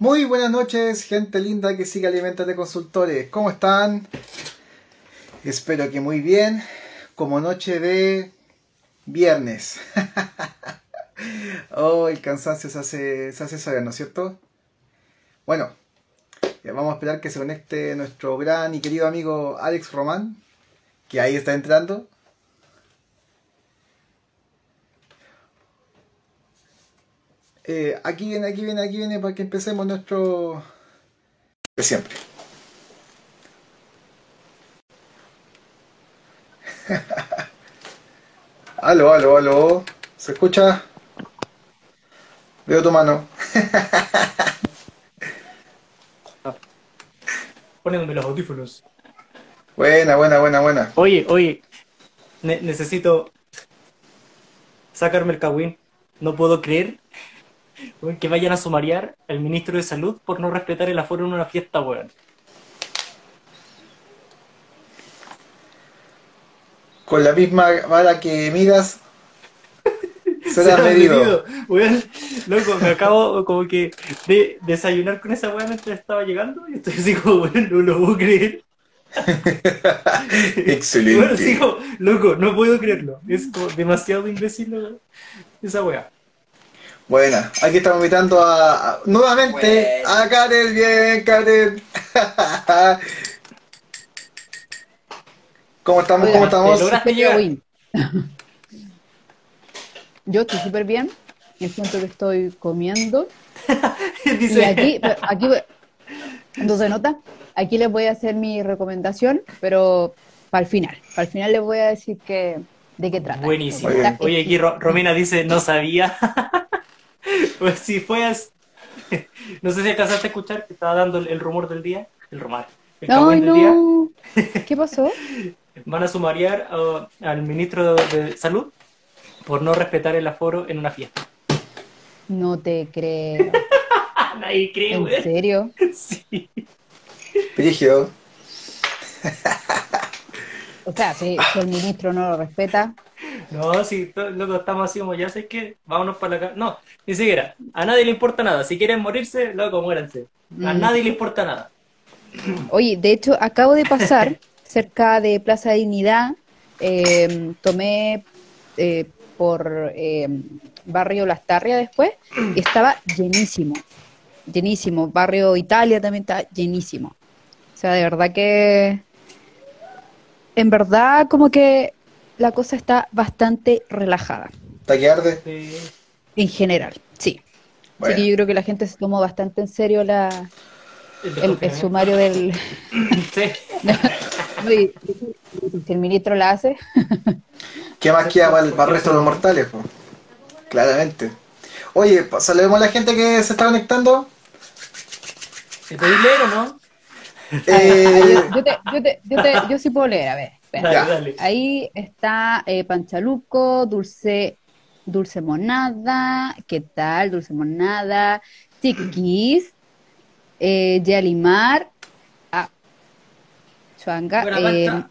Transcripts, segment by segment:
Muy buenas noches, gente linda que sigue Alimentate Consultores. ¿Cómo están? Espero que muy bien. Como noche de viernes. oh, el cansancio se hace, se hace saber, ¿no es cierto? Bueno, vamos a esperar que se conecte nuestro gran y querido amigo Alex Román, que ahí está entrando. Eh, aquí viene, aquí viene, aquí viene para que empecemos nuestro... De siempre. aló, aló, aló. ¿Se escucha? Veo tu mano. Poniéndome los audífonos. Buena, buena, buena, buena. Oye, oye. necesito sacarme el cagüín. No puedo creer que vayan a sumariar al ministro de Salud por no respetar el aforo en una fiesta, weón. Con la misma vara que miras, será medido. medido. loco, me acabo como que de desayunar con esa weá mientras estaba llegando y estoy así como, weón, no lo puedo creer. Excelente. Bueno, sigo, loco, no puedo creerlo. Es como demasiado imbécil esa weá. Bueno, aquí estamos invitando a, nuevamente a Karen. Bien, Karen. ¿Cómo estamos? ¿Cómo estamos? Yo estoy súper bien. Y siento que estoy comiendo. Y aquí, aquí, entonces nota, aquí les voy a hacer mi recomendación, pero para el final. Para el final les voy a decir que, de qué trata. Buenísimo. Oye, aquí Romina dice, no sabía. pues si fueras. no sé si alcanzaste a escuchar que estaba dando el, rumor del día. El rumor. El del día. ¿Qué pasó? Van a sumariar al ministro de Salud por no respetar el aforo en una fiesta. No te creo. Nadie cree, ¿En serio? Sí. Prigio. O sea, si el ministro no lo respeta, no, si loco, estamos así como, ya sé que, vámonos para la casa. No, ni siquiera. A nadie le importa nada. Si quieren morirse, loco, muéranse. A mm. nadie le importa nada. Oye, de hecho, acabo de pasar cerca de Plaza Dignidad. Em, tomé eh, por em, Barrio Lastarria después y estaba llenísimo. Llenísimo. Barrio Italia también está llenísimo. O sea, de verdad que. En verdad, como que la cosa está bastante relajada. ¿Está que arde? En general, sí. Así que yo creo que la gente se tomó bastante en serio la, el, sumario del... Sí. si el ministro la hace. ¿Qué más queda para el, resto de los mortales? Claramente. Oye, saludemos a la gente que se está conectando. ¿Te leer o no? Eh... Yo, te, yo, te, yo, te, yo sí puedo leer, a ver. Ahí está eh, Panchaluco, Dulce, Dulce Monada, ¿qué tal? Dulce Monada, Chiquis, eh, Yalimar, ah, Chuanga, eh,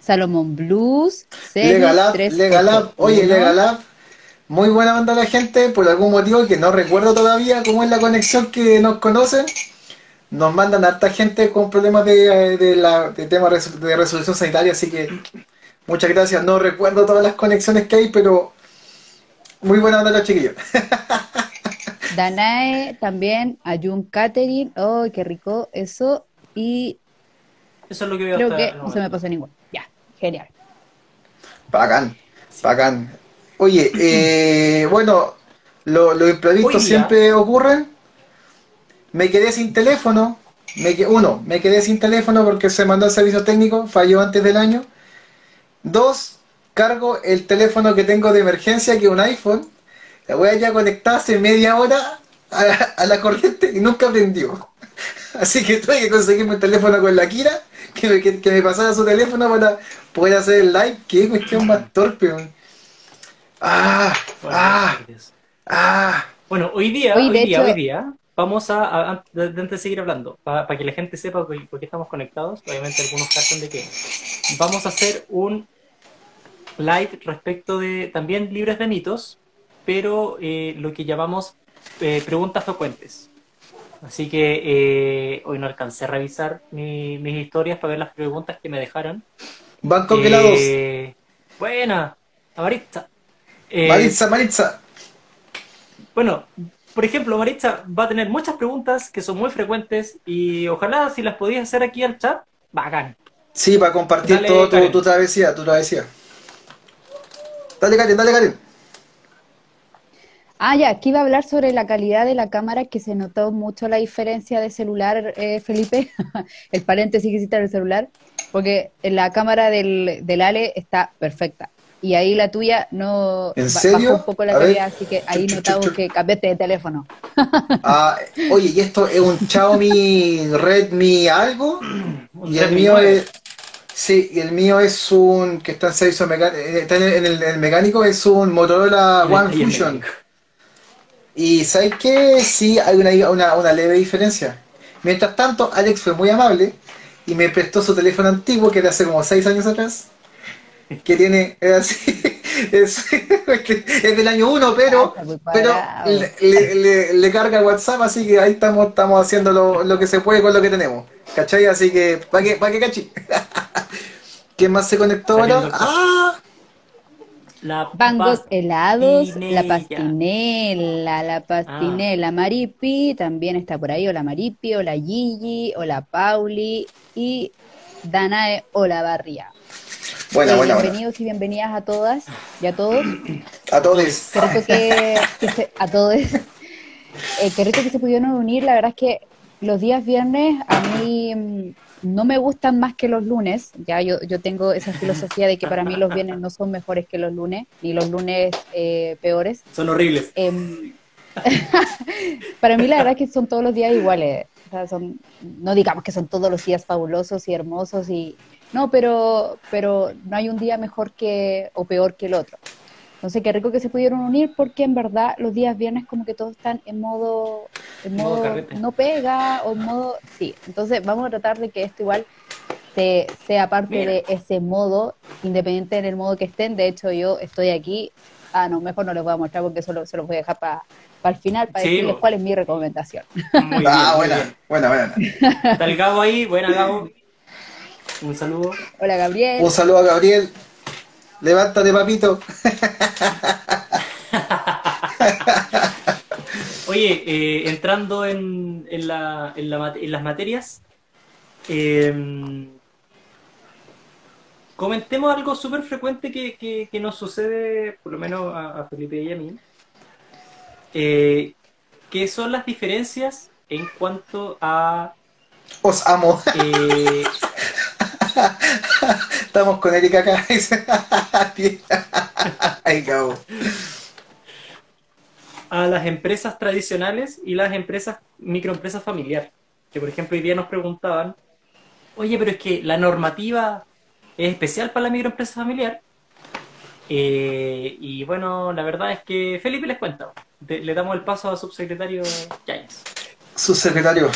Salomón Blues, Legalab, Legalab, oye, Legalab, muy buena banda la gente, por algún motivo que no recuerdo todavía cómo es la conexión que nos conocen nos mandan harta gente con problemas de, de, la, de temas de resolución sanitaria, así que muchas gracias. No recuerdo todas las conexiones que hay, pero muy buena onda los chiquillos. Danae también, Ayun Catering, oh, qué rico eso, y eso es lo que veo creo que no se me pasa ningún. Ya, genial. Bacán, bacán. Oye, eh, bueno, lo, lo imprevisto siempre ocurren me quedé sin teléfono. Me, uno, me quedé sin teléfono porque se mandó el servicio técnico, falló antes del año. Dos, cargo el teléfono que tengo de emergencia, que es un iPhone. La voy a ya conectar hace media hora a la, corriente y nunca prendió. Así que tuve que conseguirme un teléfono con la Kira, que me, que, me pasara su teléfono para poder hacer el live. Qué cuestión más torpe. Ah, ah, ah. Bueno, hoy día, hoy, día, hoy día, vamos a, antes de seguir hablando, para que la gente sepa por qué estamos conectados, obviamente algunos casos de que vamos a hacer un live respecto de también libres de mitos, pero eh, lo que llamamos eh, preguntas frecuentes. Así que eh, hoy no alcancé a revisar mis historias para ver las preguntas que me dejaron. Van congelados. Eh, buena, Maritza. Eh, Maritza, Maritza. Bueno, por ejemplo, Maritza va a tener muchas preguntas que son muy frecuentes y ojalá si las podías hacer aquí al chat, bacán. Sí, para compartir todo tu, tu, travesía, tu travesía. Dale, Karen, dale, Karen. Ah, ya, aquí iba a hablar sobre la calidad de la cámara, que se notó mucho la diferencia de celular, eh, Felipe, el paréntesis que hiciste el celular, porque la cámara del, del Ale está perfecta. Y ahí la tuya no ¿En serio? bajó un poco la calidad, así que ahí notamos que cambiaste de teléfono. Ah, oye, ¿y esto es un Xiaomi Redmi algo? y el mío es... Sí, y el mío es un que está en servicio mecánico, eh, está en el, mecánico, es un Motorola One Fusion. Y ¿sabes qué? Sí, hay una, una, leve diferencia. Mientras tanto, Alex fue muy amable y me prestó su teléfono antiguo, que era hace como 6 años atrás, que tiene, es así, es, es del año 1, pero, ah, pero le, le, carga WhatsApp, así que ahí estamos, estamos haciendo lo, lo, que se puede con lo que tenemos. ¿Cachai? Así que, ¿para qué, para qué cachi? ¿Quién más se conectó ahora? ¡Ah! La Bangos helados, la pastinela, la pastinela, ah. Maripi, también está por ahí, o la Maripi, o la Gigi, o la Pauli, y Danae Olavarria. Buena, eh, buena, bienvenidos y bienvenidas a todas y a todos. A todos. Creo que, a todos. Eh, qué rico que se pudieron unir, la verdad es que los días viernes a mí mm, no me gustan más que los lunes, ya yo, yo tengo esa filosofía de que para mí los viernes no son mejores que los lunes, ni los lunes eh, peores. Son horribles. Em, para mí la verdad es que son todos los días iguales, son, no digamos que son todos los días fabulosos y hermosos, y no, pero, pero no hay un día mejor que o peor que el otro. Entonces, qué rico que se pudieron unir porque en verdad los días viernes como que todos están en modo, en modo, no pega o en modo, sí. Entonces, vamos a tratar de que esto igual sea parte de ese modo, independiente en el modo que estén. De hecho, yo estoy aquí. Ah, no, mejor no les voy a mostrar porque solo se los voy a dejar para el final para decirles cuál es mi recomendación. ah, buena, buena, buena. Está el Gabo ahí, buena Gabo. Un saludo. Hola Gabriel. Un saludo a Gabriel. Levántate, papito. Oye, eh, entrando en, en, la, en, la, en, las materias, em, comentemos algo súper frecuente que, que, nos sucede, por lo menos a, Felipe y a mí, eh, que son las diferencias en cuanto a... Os amo. Estamos con Erika acá. Ahí A las empresas tradicionales y las empresas, microempresas familiares. Que por ejemplo hoy día nos preguntaban, oye, pero es que la normativa es especial para la microempresa familiar. Eh, y bueno, la verdad es que Felipe les cuenta. le damos el paso a subsecretario Yáñez. Subsecretario.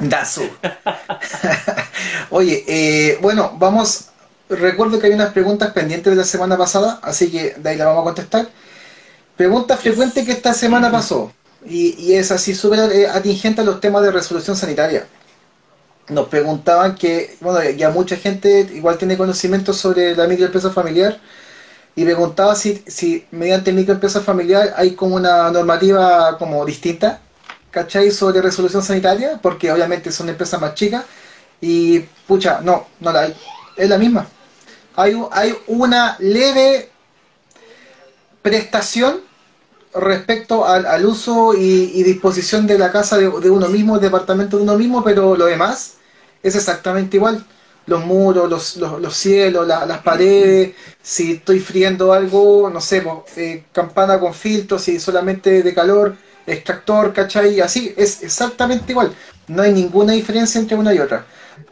Dazo. Oye, eh, bueno, vamos. Recuerdo que hay unas preguntas pendientes de la semana pasada, así que de ahí la vamos a contestar. Pregunta frecuente que esta semana pasó, y, es así súper eh, atingente a los temas de resolución sanitaria. Nos preguntaban que, bueno, ya mucha gente igual tiene conocimiento sobre la microempresa familiar, y preguntaba si, si mediante microempresa familiar hay como una normativa como distinta ¿cachai? Sobre resolución sanitaria, porque obviamente son empresas más chicas y, pucha, no, no la hay, es la misma. Hay, hay una leve prestación respecto al, uso y, disposición de la casa de, uno mismo, el departamento de uno mismo, pero lo demás es exactamente igual. Los muros, los, los, cielos, las paredes, si estoy friendo algo, no sé, eh, campana con filtro, si solamente de calor, extractor, ¿cachai? Así, es exactamente igual. No hay ninguna diferencia entre una y otra.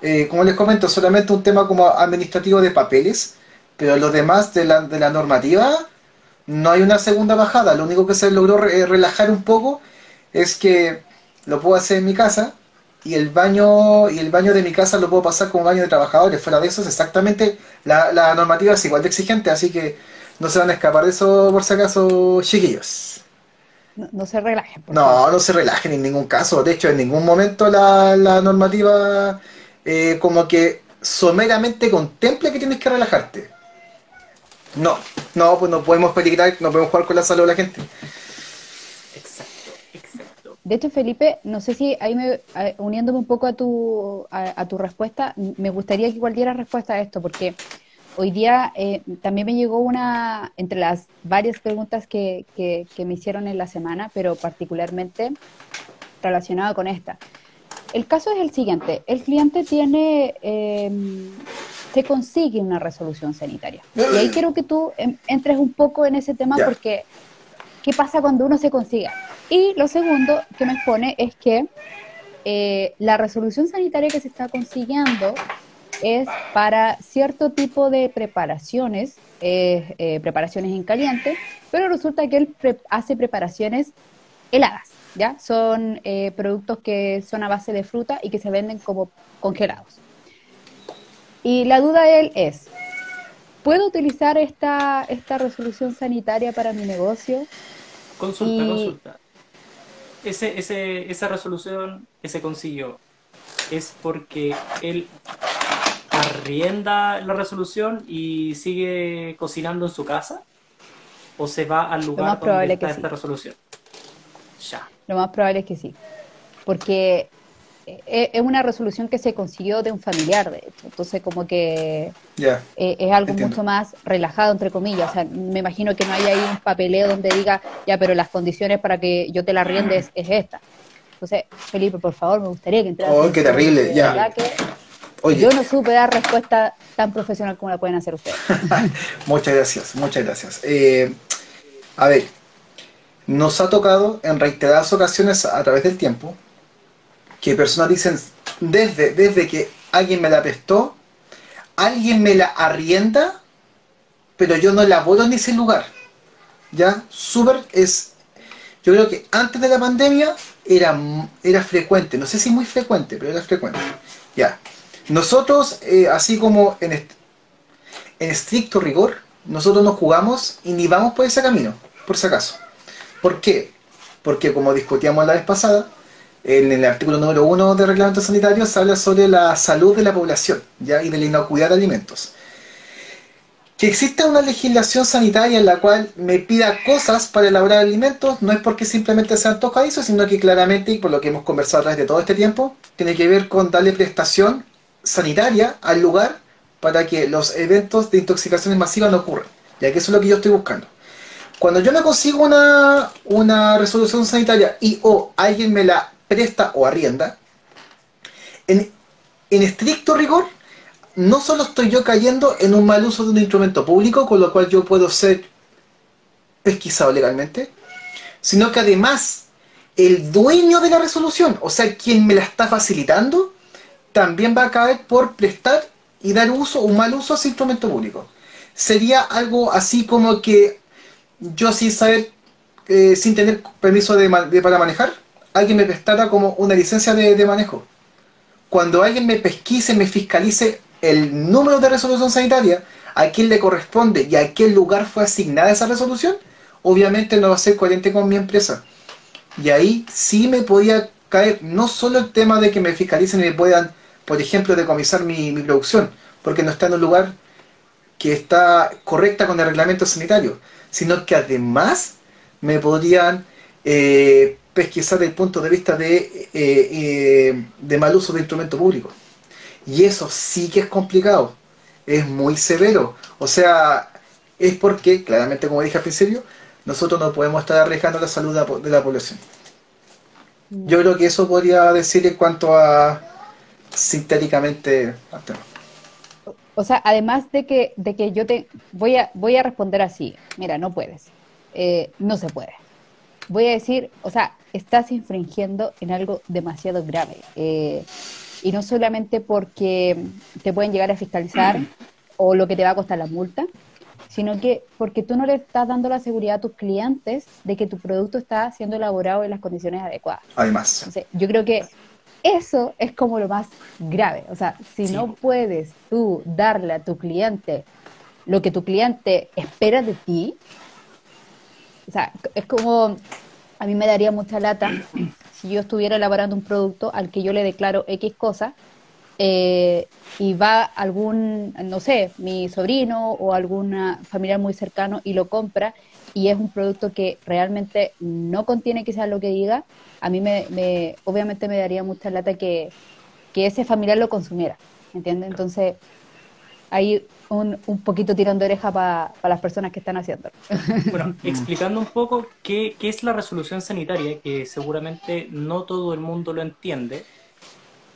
Eh, como les comento, solamente un tema como administrativo de papeles, pero lo demás de la, de la normativa, no hay una segunda bajada. Lo único que se logró eh, relajar un poco es que lo puedo hacer en mi casa y el baño y el baño de mi casa lo puedo pasar como baño de trabajadores. Fuera de eso es exactamente la, la normativa es igual de exigente, así que no se van a escapar de eso por si acaso, chiquillos. No, se relajen. no, no se relajen en ningún caso. De hecho, en ningún momento la, normativa eh, como que someramente contempla que tienes que relajarte. No, no, pues no podemos peligrar, no podemos jugar con la salud de la gente. Exacto, exacto. De hecho, Felipe, no sé si ahí me, uniéndome un poco a tu, a, tu respuesta, me gustaría que igual dieras respuesta a esto, porque hoy día eh, también me llegó una, entre las varias preguntas que, que, me hicieron en la semana, pero particularmente relacionada con esta. El caso es el siguiente, el cliente tiene, eh, se consigue una resolución sanitaria. Y ahí quiero que tú entres un poco en ese tema porque, ¿qué pasa cuando uno se consigue? Y lo segundo que me expone es que eh, la resolución sanitaria que se está consiguiendo es para cierto tipo de preparaciones, eh, preparaciones en caliente, pero resulta que él hace preparaciones heladas, ¿ya? Son eh, productos que son a base de fruta y que se venden como congelados. Y la duda de él es, ¿puedo utilizar esta, esta resolución sanitaria para mi negocio? Consulta, consulta. Ese, ese, esa resolución que se consiguió es porque él arrienda la resolución y sigue cocinando en su casa? ¿O se va al lugar donde está esta resolución? Ya. Lo más probable es que sí. Porque e-, es una resolución que se consiguió de un familiar, de hecho. Entonces, como que e-, es algo mucho más relajado, entre comillas. O sea, me imagino que no hay ahí un papeleo donde diga, ya, pero las condiciones para que yo te la riendes es esta. Entonces, Felipe, por favor, me gustaría que entraras. Oh, qué terrible, ya. Yo no supe dar respuesta tan profesional como la pueden hacer ustedes. muchas gracias, muchas gracias. Eh, a ver, nos ha tocado en reiteradas ocasiones a través del tiempo que personas dicen, desde, desde que alguien me la prestó, alguien me la arrienda, pero yo no la vuelvo en ese lugar. ¿Ya? Súper es... Yo creo que antes de la pandemia era, era frecuente, no sé si muy frecuente, pero era frecuente. Ya. Nosotros, eh, así como en, estricto rigor, nosotros nos jugamos y ni vamos por ese camino, por si acaso. ¿Por qué? Porque como discutíamos la vez pasada, en el artículo número 1 del reglamento sanitario se habla sobre la salud de la población ¿ya? y de la inocuidad de alimentos. Que exista una legislación sanitaria en la cual me pida cosas para elaborar alimentos no es porque simplemente sean tocadizos, sino que claramente, y por lo que hemos conversado a través de todo este tiempo, tiene que ver con darle prestación sanitaria al lugar para que los eventos de intoxicaciones masivas no ocurran. Ya que eso es lo que yo estoy buscando. Cuando yo me consigo una, una resolución sanitaria y o alguien me la presta o arrienda, en, en estricto rigor, no solo estoy yo cayendo en un mal uso de un instrumento público, con lo cual yo puedo ser pesquisado legalmente, sino que además el dueño de la resolución, o sea, quien me la está facilitando, también va a caer por prestar y dar uso, un mal uso a ese instrumento público. Sería algo así como que yo sin saber, eh, sin tener permiso de, para manejar, alguien me prestara como una licencia de, manejo. Cuando alguien me pesquise, me fiscalice el número de resolución sanitaria, a quién le corresponde y a qué lugar fue asignada esa resolución, obviamente no va a ser coherente con mi empresa. Y ahí sí me podía caer no solo el tema de que me fiscalicen y me puedan por ejemplo, decomisar mi, mi producción, porque no está en un lugar que está correcta con el reglamento sanitario, sino que además me podrían eh, pesquisar desde el punto de vista de, eh, eh, de mal uso de instrumento público. Y eso sí que es complicado, es muy severo. O sea, es porque, claramente como dije al principio, nosotros no podemos estar arriesgando la salud de la población. Yo creo que eso podría decir en cuanto a, sintéticamente O sea, además de que, de que yo te voy a, voy a responder así, mira, no puedes, eh, no se puede. Voy a decir, o sea, estás infringiendo en algo demasiado grave. Eh, y no solamente porque te pueden llegar a fiscalizar o lo que te va a costar la multa, sino que porque tú no le estás dando la seguridad a tus clientes de que tu producto está siendo elaborado en las condiciones adecuadas. Además. Entonces, yo creo que eso es como lo más grave. O sea, si no puedes tú darle a tu cliente lo que tu cliente espera de ti, o sea, es como, a mí me daría mucha lata si yo estuviera elaborando un producto al que yo le declaro X cosa eh, y va algún, no sé, mi sobrino o algún familiar muy cercano y lo compra y es un producto que realmente no contiene quizás lo que diga, a mí me, obviamente me daría mucha lata que, ese familiar lo consumiera, ¿entiendes? Entonces, hay un, un poquito tirando de oreja para las personas que están haciendo. Bueno, explicando un poco qué, qué es la resolución sanitaria, que seguramente no todo el mundo lo entiende,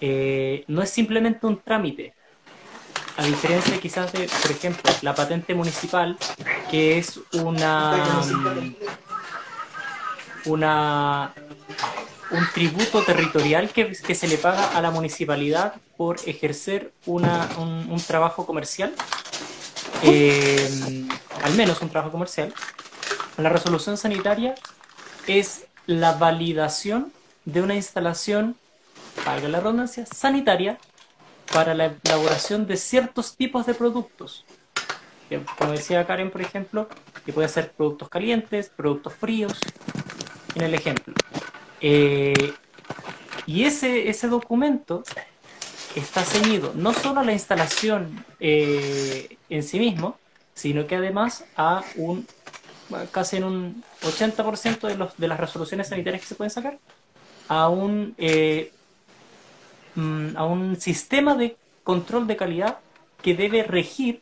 eh, no es simplemente un trámite. A diferencia quizás de, por ejemplo, la patente municipal, que es una, una un tributo territorial que, que, se le paga a la municipalidad por ejercer una, un, trabajo comercial, eh, al menos un trabajo comercial. La resolución sanitaria es la validación de una instalación valga la redundancia, sanitaria para la elaboración de ciertos tipos de productos. Como decía Karen, por ejemplo, que puede ser productos calientes, productos fríos, en el ejemplo. Eh, y ese, ese documento está ceñido no solo a la instalación eh, en sí mismo, sino que además a un casi en un 80% de, los, de las resoluciones sanitarias que se pueden sacar, a un eh, Mm, a un sistema de control de calidad que debe regir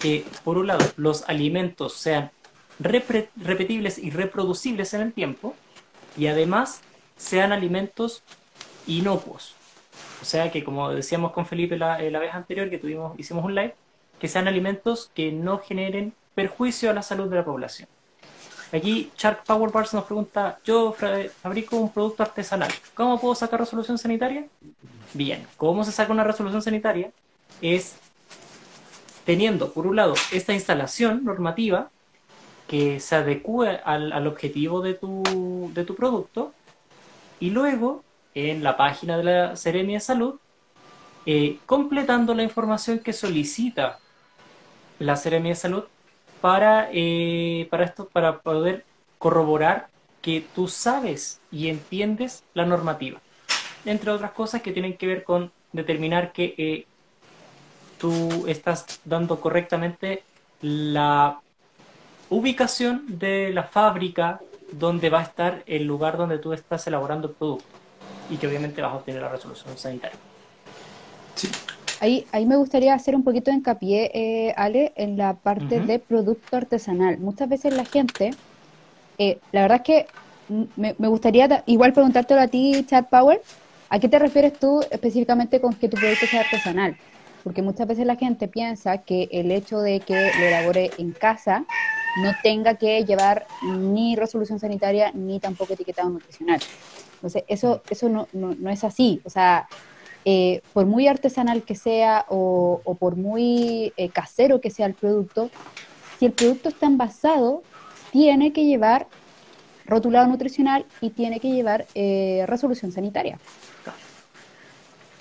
que, por un lado, los alimentos sean repetibles y reproducibles en el tiempo y además sean alimentos inocuos. O sea que, como decíamos con Felipe la, eh, la vez anterior que tuvimos, hicimos un live, que sean alimentos que no generen perjuicio a la salud de la población. Aquí Shark Power Bars nos pregunta, yo fabrico un producto artesanal, ¿cómo puedo sacar resolución sanitaria? Bien, ¿cómo se saca una resolución sanitaria? Es teniendo, por un lado, esta instalación normativa que se adecue al, objetivo de tu, de tu producto y luego en la página de la Seremia Salud eh, completando la información que solicita la Seremia Salud para, eh, para, esto, para poder corroborar que tú sabes y entiendes la normativa. Entre otras cosas que tienen que ver con determinar que eh, tú estás dando correctamente la ubicación de la fábrica donde va a estar el lugar donde tú estás elaborando el producto y que obviamente vas a obtener la resolución sanitaria. Sí. Ahí, ahí me gustaría hacer un poquito de hincapié, eh, Ale, en la parte de producto artesanal. Muchas veces la gente, eh, la verdad es que me, gustaría igual preguntártelo a ti, Chad Power, ¿a qué te refieres tú específicamente con que tu producto sea artesanal? Porque muchas veces la gente piensa que el hecho de que lo elabore en casa no tenga que llevar ni resolución sanitaria ni tampoco etiquetado nutricional. Entonces, eso, eso no, no, no es así. O sea, eh, por muy artesanal que sea o, por muy eh, casero que sea el producto, si el producto está envasado, tiene que llevar rotulado nutricional y tiene que llevar eh, resolución sanitaria.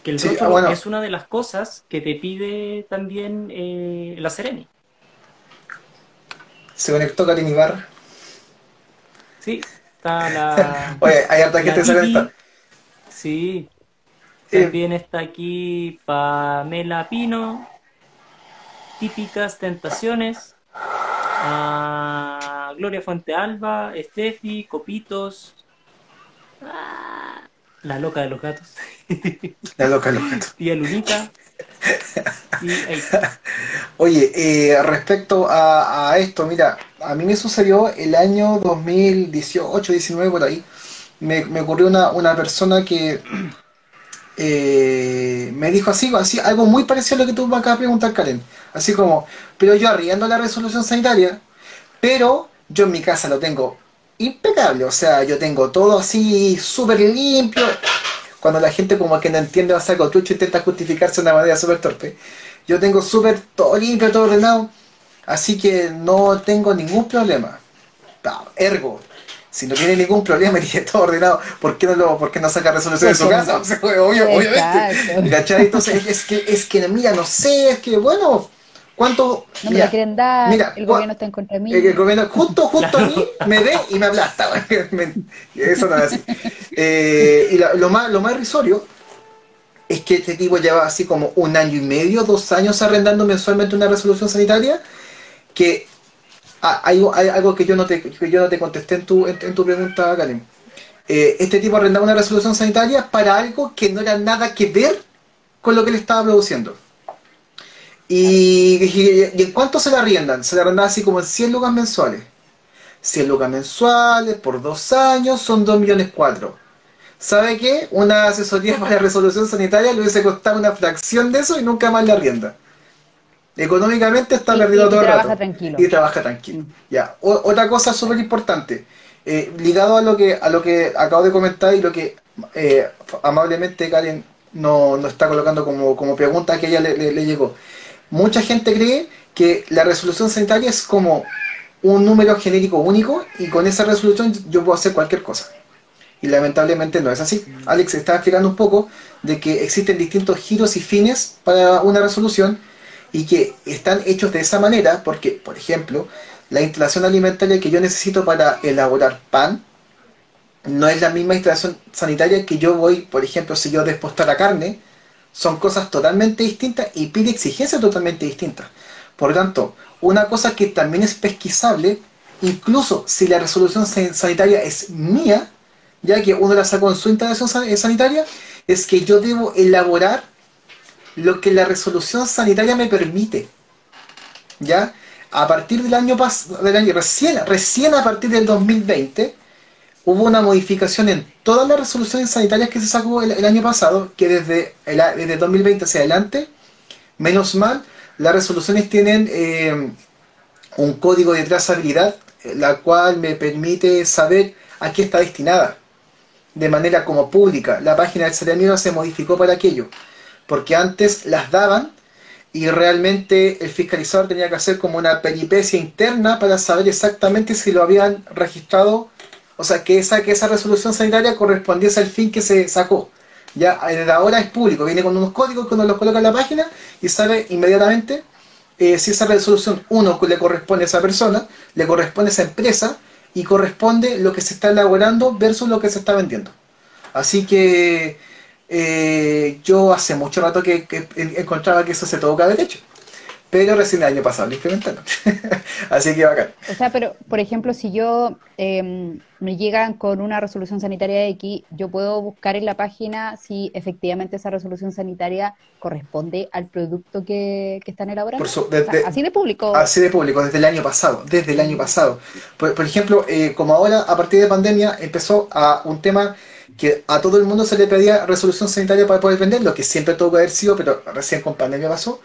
Que el rótulo ah, es una de las cosas que te pide también la Sereni. Se conectó Karin Ibarra. Sí, está la. Oye, hay harta gente se Sí, también está aquí Pamela Pino, típicas tentaciones. Ah, Gloria Fuente Alba, Steffi, Copitos. Ah, la loca de los gatos. La loca de los gatos. Tía Lunita. Oye, eh, respecto a, esto, mira, a mí me sucedió el año 2018, 19 por ahí. Me, me ocurrió una, una persona que eh, me dijo así, así, algo muy parecido a lo que tú me acabas de preguntar, Karen. Así como, pero yo arriendo la resolución sanitaria, pero yo en mi casa lo tengo impecable, o sea, yo tengo todo así súper limpio. Cuando la gente como que no entiende va a ser trucho intenta justificarse de una manera súper torpe. Yo tengo súper todo limpio, todo ordenado, así que no tengo ningún problema. Ergo, si no tiene ningún problema y tiene todo ordenado, ¿por qué no, lo, por qué no saca resolución en su casa? obviamente. Entonces, es que, es que, mira, no sé, es que, bueno, ¿Cuánto? No me la quieren dar, mira, el gobierno está en contra de mí. El, gobierno justo, justo a mí me ve y me aplasta. Eso no es así. Eh, y lo, más, lo más irrisorio es que este tipo lleva así como un año y medio, dos años arrendando mensualmente una resolución sanitaria que hay, algo que yo no te, yo no te contesté en tu, en, tu pregunta, Karen. Eh, este tipo arrendaba una resolución sanitaria para algo que no era nada que ver con lo que le estaba produciendo. Y, en cuánto se la arriendan? Se la arrendan así como en 100 lucas mensuales. 100 lucas mensuales por dos años son 2 millones 4. ¿Sabe qué? Una asesoría para resolución sanitaria le hubiese costado una fracción de eso y nunca más la arrienda. Económicamente está perdido todo el rato. Tranquilo. Y trabaja tranquilo. Mm. Ya. otra cosa súper importante, eh, ligado a lo que a lo que acabo de comentar y lo que eh, amablemente Karen no, no, está colocando como, como pregunta que ella le llegó mucha gente cree que la resolución sanitaria es como un número genérico único y con esa resolución yo puedo hacer cualquier cosa. Y lamentablemente no es así. Alex está explicando un poco de que existen distintos giros y fines para una resolución y que están hechos de esa manera porque, por ejemplo, la instalación alimentaria que yo necesito para elaborar pan no es la misma instalación sanitaria que yo voy, por ejemplo, si yo despostar la carne, son cosas totalmente distintas y pide exigencias totalmente distintas. Por lo tanto, una cosa que también es pesquisable, incluso si la resolución sanitaria es mía, ya que uno la sacó en su instalación eh, sanitaria, es que yo debo elaborar lo que la resolución sanitaria me permite. ¿Ya? A partir del año pasado, recién, recién a partir del 2020, hubo una modificación en todas las resoluciones sanitarias que se sacó el, año pasado, que desde el desde 2020 hacia adelante, menos mal, las resoluciones tienen eh, un código de trazabilidad, la cual me permite saber a qué está destinada, de manera como pública. La página del Ceremiro se modificó para aquello, porque antes las daban y realmente el fiscalizador tenía que hacer como una peripecia interna para saber exactamente si lo habían registrado o sea, que esa, que esa resolución sanitaria correspondiese al fin que se sacó. Ya desde ahora es público, viene con unos códigos que uno los coloca en la página y sabe inmediatamente eh, si esa resolución, uno, le corresponde a esa persona, le corresponde a esa empresa y corresponde lo que se está elaborando versus lo que se está vendiendo. Así que eh, yo hace mucho rato que, que, encontraba que eso se toca derecho pero recién el año pasado lo implementaron. Así que bacán. O sea, pero, por ejemplo, si yo em, me llegan con una resolución sanitaria X, yo puedo buscar en la página si efectivamente esa resolución sanitaria corresponde al producto que, están elaborando. así de público. Así de público, desde el año pasado, desde el año pasado. Por, ejemplo, eh, como ahora, a partir de pandemia, empezó a un tema que a todo el mundo se le pedía resolución sanitaria para poder vender, lo que siempre tuvo que haber sido, pero recién con pandemia pasó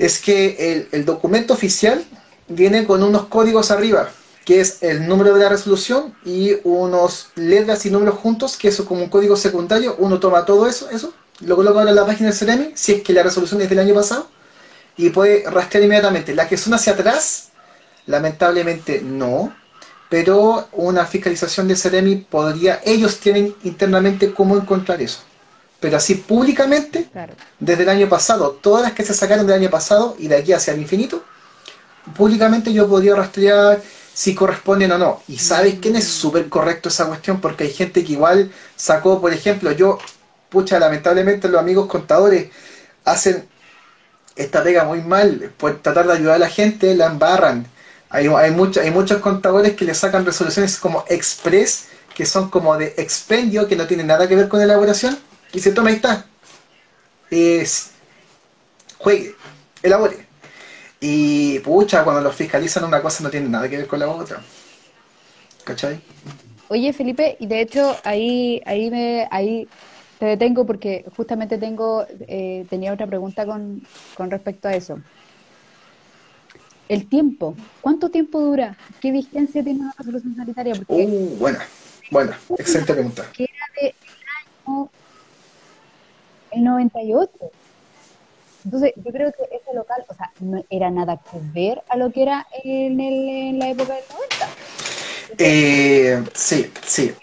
es que el, documento oficial viene con unos códigos arriba, que es el número de la resolución y unos letras y números juntos, que es como un código secundario. Uno toma todo eso, eso, lo coloca en la página del CEREMI, si es que la resolución es del año pasado, y puede rastrear inmediatamente. Las que son hacia atrás, lamentablemente no, pero una fiscalización de CEREMI podría, ellos tienen internamente cómo encontrar eso pero así públicamente, desde el año pasado, todas las que se sacaron del año pasado y de aquí hacia el infinito, públicamente yo podría rastrear si corresponden o no. Y sabes quién es súper correcto esa cuestión, porque hay gente que igual sacó, por ejemplo, yo, pucha, lamentablemente los amigos contadores hacen esta pega muy mal, por tratar de ayudar a la gente, la embarran. Hay, hay, hay muchos contadores que le sacan resoluciones como express, que son como de expendio, que no tienen nada que ver con elaboración y se toma, ahí está. Es, juegue, elabore. Y pucha, cuando los fiscalizan una cosa no tiene nada que ver con la otra. ¿Cachai? Oye, Felipe, y de hecho ahí, ahí me, ahí te detengo porque justamente tengo, eh, tenía otra pregunta con, con respecto a eso. El tiempo, ¿cuánto tiempo dura? ¿Qué vigencia tiene una resolución sanitaria? Porque uh, buena, buena, excelente pregunta. Que era de año el 98. Entonces, yo creo que ese local, o sea, no era nada que ver a lo que era en, el, en la época del 90. Eh, sí, sí.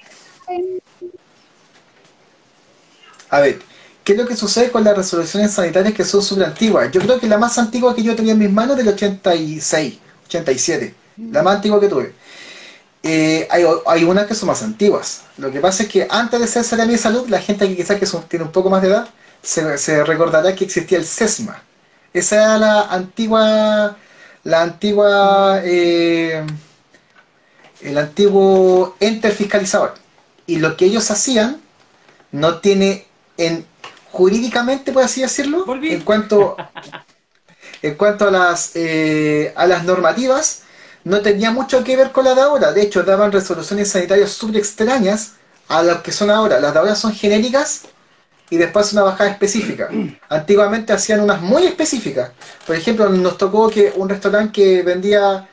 A ver, ¿qué es lo que sucede con las resoluciones sanitarias que son súper antiguas? Yo creo que la más antigua que yo tenía en mis manos es del 86, 87, la más antigua que tuve. Eh, hay, hay, unas que son más antiguas. Lo que pasa es que antes de ser Seremi de Salud, la gente que quizás que tiene un poco más de edad, se, recordará que existía el SESMA. Esa era la antigua, la antigua, eh, el antiguo ente fiscalizador. Y lo que ellos hacían no tiene, en, jurídicamente, por así decirlo, en cuanto, en cuanto a las, eh, a las normativas, no tenía mucho que ver con la de ahora. De hecho, daban resoluciones sanitarias súper extrañas a las que son ahora. Las de ahora son genéricas y después una bajada específica. Antiguamente hacían unas muy específicas. Por ejemplo, nos tocó que un restaurante que vendía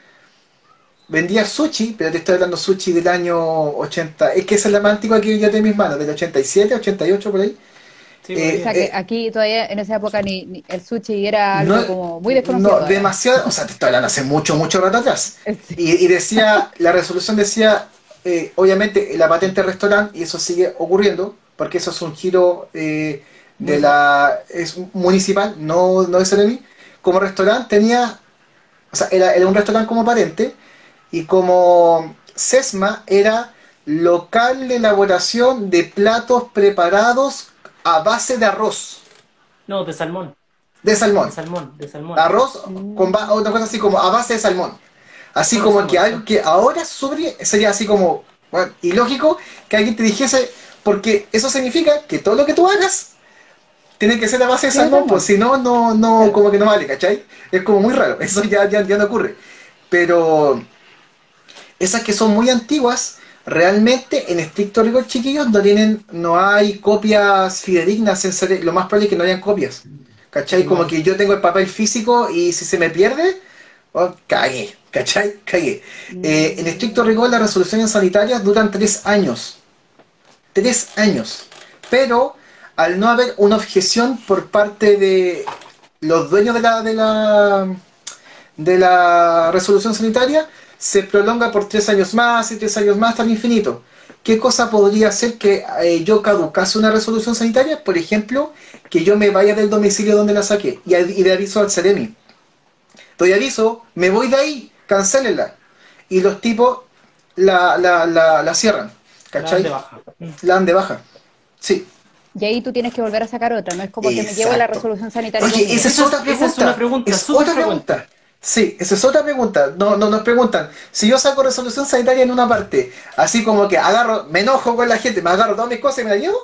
vendía sushi, pero te estoy hablando sushi del año 80. Es que esa es la más antigua que yo tengo en mis manos, del 87, 88 por ahí. Eh, o sea que eh, aquí todavía en esa época ni, el sushi era algo como muy desconocido. No, demasiado, o sea, te estoy hablando hace mucho, mucho rato atrás. Y, decía, la resolución decía, eh, obviamente, la patente restaurante, y eso sigue ocurriendo, porque eso es un giro de la. es municipal, no, no de mí Como restaurante tenía, o sea, era, era un restaurante como patente, y como SESMA era local de elaboración de platos preparados a base de arroz. No, de salmón. De salmón. De salmón, de salmón. Arroz con otra cosa así como a base de salmón. Así como que algo que ahora sobre sería así como bueno, ilógico que alguien te dijese, porque eso significa que todo lo que tú hagas tiene que ser a base de salmón, pues si no, no, no, como que no vale, ¿cachai? Es como muy raro, eso ya, ya, ya no ocurre. Pero esas que son muy antiguas, realmente en estricto rigor chiquillos no tienen no hay copias fidedignas en lo más probable es que no hayan copias ¿cachai? como que yo tengo el papel físico y si se me pierde oh, cagué ¿cachai? cagué mm. eh, en estricto rigor las resoluciones sanitarias duran tres años tres años pero al no haber una objeción por parte de los dueños de la de la de la resolución sanitaria se prolonga por tres años más y tres años más hasta el infinito. ¿Qué cosa podría hacer que eh, yo caducase una resolución sanitaria? Por ejemplo, que yo me vaya del domicilio donde la saqué y, y le aviso al Ceremi. Doy aviso, me voy de ahí, cancélenla. Y los tipos la, la, la, cierran. ¿Cachai? La dan de baja. La dan de baja. Sí. Y ahí tú tienes que volver a sacar otra, no es como que me llevo la resolución sanitaria. Oye, esa es otra pregunta. es una pregunta. Es otra pregunta. Sí, esa es otra pregunta. No, no nos preguntan, si yo saco resolución sanitaria en una parte, así como que agarro, me enojo con la gente, me agarro todas mis cosas y me la llevo,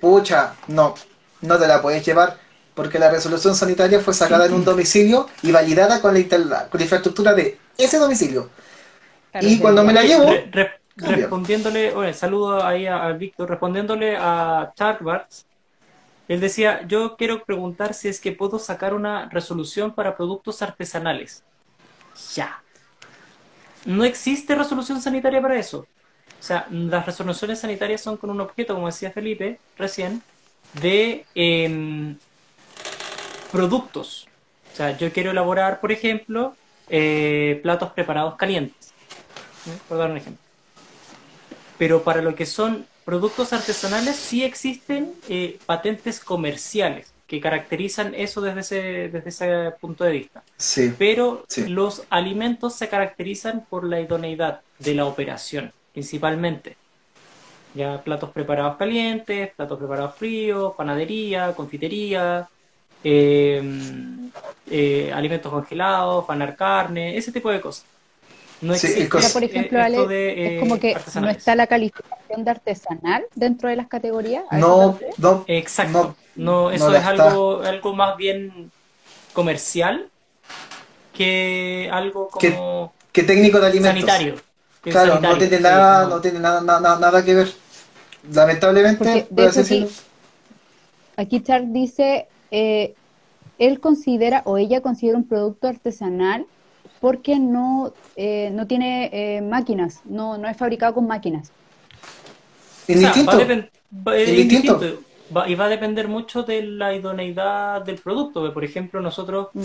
pucha, no, no te la puedes llevar, porque la resolución sanitaria fue sacada en un domicilio y validada con la, con la infraestructura de ese domicilio. y cuando me la llevo... respondiéndole, bueno, saludo ahí a, Víctor, respondiéndole a Chartbarts, él decía, yo quiero preguntar si es que puedo sacar una resolución para productos artesanales. Ya. No existe resolución sanitaria para eso. O sea, las resoluciones sanitarias son con un objeto, como decía Felipe recién, de em, productos. O sea, yo quiero elaborar, por ejemplo, eh, platos preparados calientes. Por dar un ejemplo. Pero para lo que son productos artesanales sí existen eh, patentes comerciales que caracterizan eso desde ese, desde ese punto de vista. Sí, Pero los alimentos se caracterizan por la idoneidad de la operación, principalmente. Ya platos preparados calientes, platos preparados fríos, panadería, confitería, em, eh, alimentos congelados, fanar carne, ese tipo de cosas. No existe. por ejemplo, es como que no está la calificación de artesanal dentro de las categorías. No, no. Exacto. No, eso es algo, algo más bien comercial que algo como. Que, técnico de alimentos. Sanitario. claro, no tiene, nada, no, tiene nada, nada, nada, que ver. Lamentablemente, aquí, aquí Charles dice, eh, él considera o ella considera un producto artesanal porque no, eh, no tiene eh, máquinas, no, no es fabricado con máquinas. Es distinto. y va a depender mucho de la idoneidad del producto. Por ejemplo, nosotros mm.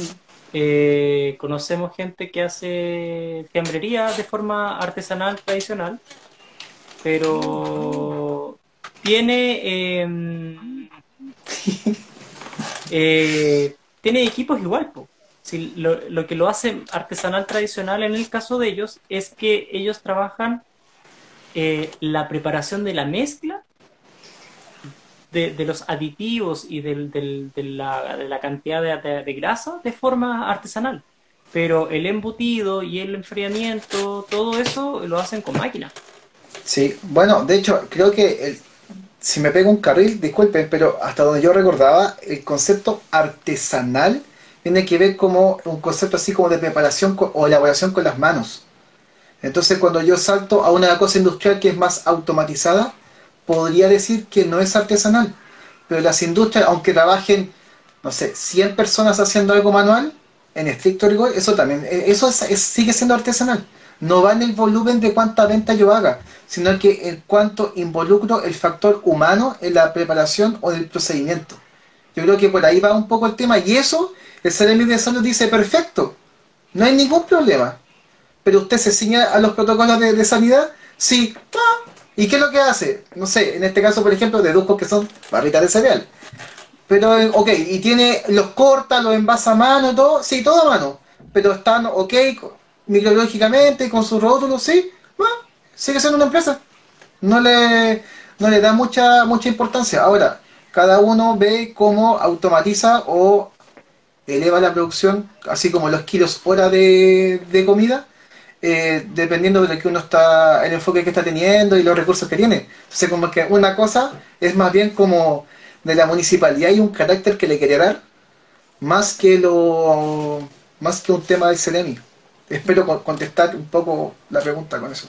eh, conocemos gente que hace fiambrería de forma artesanal tradicional, pero tiene em, eh, tiene equipos igual. Lo, que lo hace artesanal tradicional en el caso de ellos es que ellos trabajan eh, la preparación de la mezcla de, los aditivos y de, la, cantidad de, grasa de forma artesanal. Pero el embutido y el enfriamiento, todo eso lo hacen con máquina. Sí, bueno, de hecho, creo que si me pego un carril, disculpen, pero hasta donde yo recordaba, el concepto artesanal tiene que ver como un concepto así como de preparación o elaboración con las manos. Entonces, cuando yo salto a una cosa industrial que es más automatizada, podría decir que no es artesanal. Pero las industrias, aunque trabajen, no sé, 100 personas haciendo algo manual, en estricto rigor, eso también, eh, eso sigue siendo artesanal. No va en el volumen de cuánta venta yo haga, sino que en cuánto involucro el factor humano en la preparación o en el procedimiento. Yo creo que por ahí va un poco el tema. Y eso, el CRM de Salud dice, perfecto, no hay ningún problema. Pero usted se ciña a los protocolos de, de sanidad, sí, ¿Y qué es lo que hace? No sé, en este caso, por ejemplo, deduzco que son barritas de cereal. Pero, ok, y tiene, los corta, los envasa a mano, todo, sí, todo a mano. Pero están, ok, microbiológicamente, con sus rótulos, sí, sigue siendo una empresa. No le, no le da mucha, mucha importancia. Ahora, cada uno ve cómo automatiza o eleva la producción, así como los kilos hora de, comida, eh, dependiendo de lo que uno está, el enfoque que está teniendo y los recursos que tiene. Entonces, como que una cosa es más bien como de la municipalidad y un carácter que le quiere dar, más que lo más que un tema del CELEMI. Espero contestar un poco la pregunta con eso.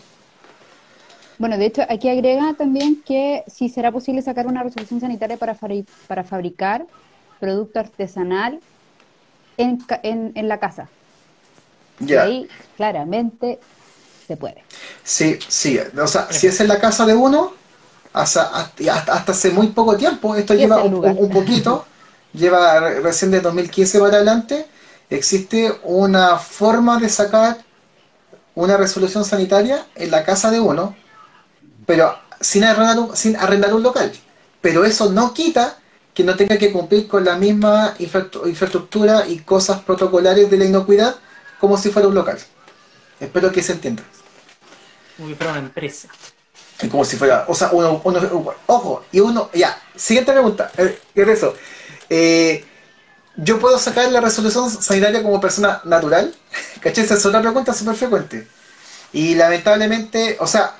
Bueno, de hecho, aquí agrega también que si será posible sacar una resolución sanitaria para, para fabricar producto artesanal en, en, en la casa. Y ahí claramente se puede. Sí, sí. O sea, si es en la casa de uno, hasta, hasta, hace muy poco tiempo, esto lleva un, poquito, lleva recién de 2015 para adelante, existe una forma de sacar una resolución sanitaria en la casa de uno, pero sin arrendar un, sin arrendar un local. Pero eso no quita que no tenga que cumplir con la misma infraestructura y cosas protocolares de la inocuidad como si fuera un local. Espero que se entienda. Como si fuera una empresa. Como si fuera, o sea, uno, ojo, y uno, ya, siguiente pregunta, eh, ¿qué es eso? Eh, ¿Yo puedo sacar la resolución sanitaria como persona natural? ¿Cachai? Esa es otra pregunta súper frecuente. Y lamentablemente, o sea,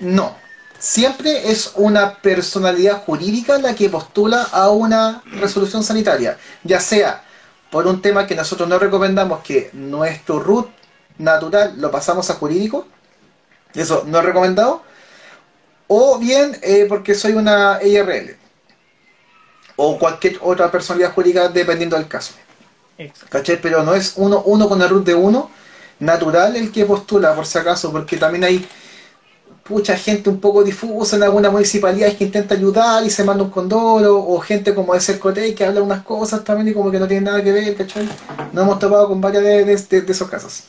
no. Siempre es una personalidad jurídica la que postula a una resolución sanitaria, ya sea por un tema que nosotros no recomendamos que nuestro root natural lo pasamos a jurídico, eso no es recomendado, o bien eh, porque soy una IRL o cualquier otra personalidad jurídica dependiendo del caso. Pero no es uno, uno con el root de uno natural el que postula, por si acaso, porque también hay mucha gente un poco difusa en alguna municipalidad que intenta ayudar y se manda un condoro, o gente como ese Cercote que habla unas cosas también y como que no tiene nada que ver, ¿cachai? Nos hemos topado con varias de, esos casos.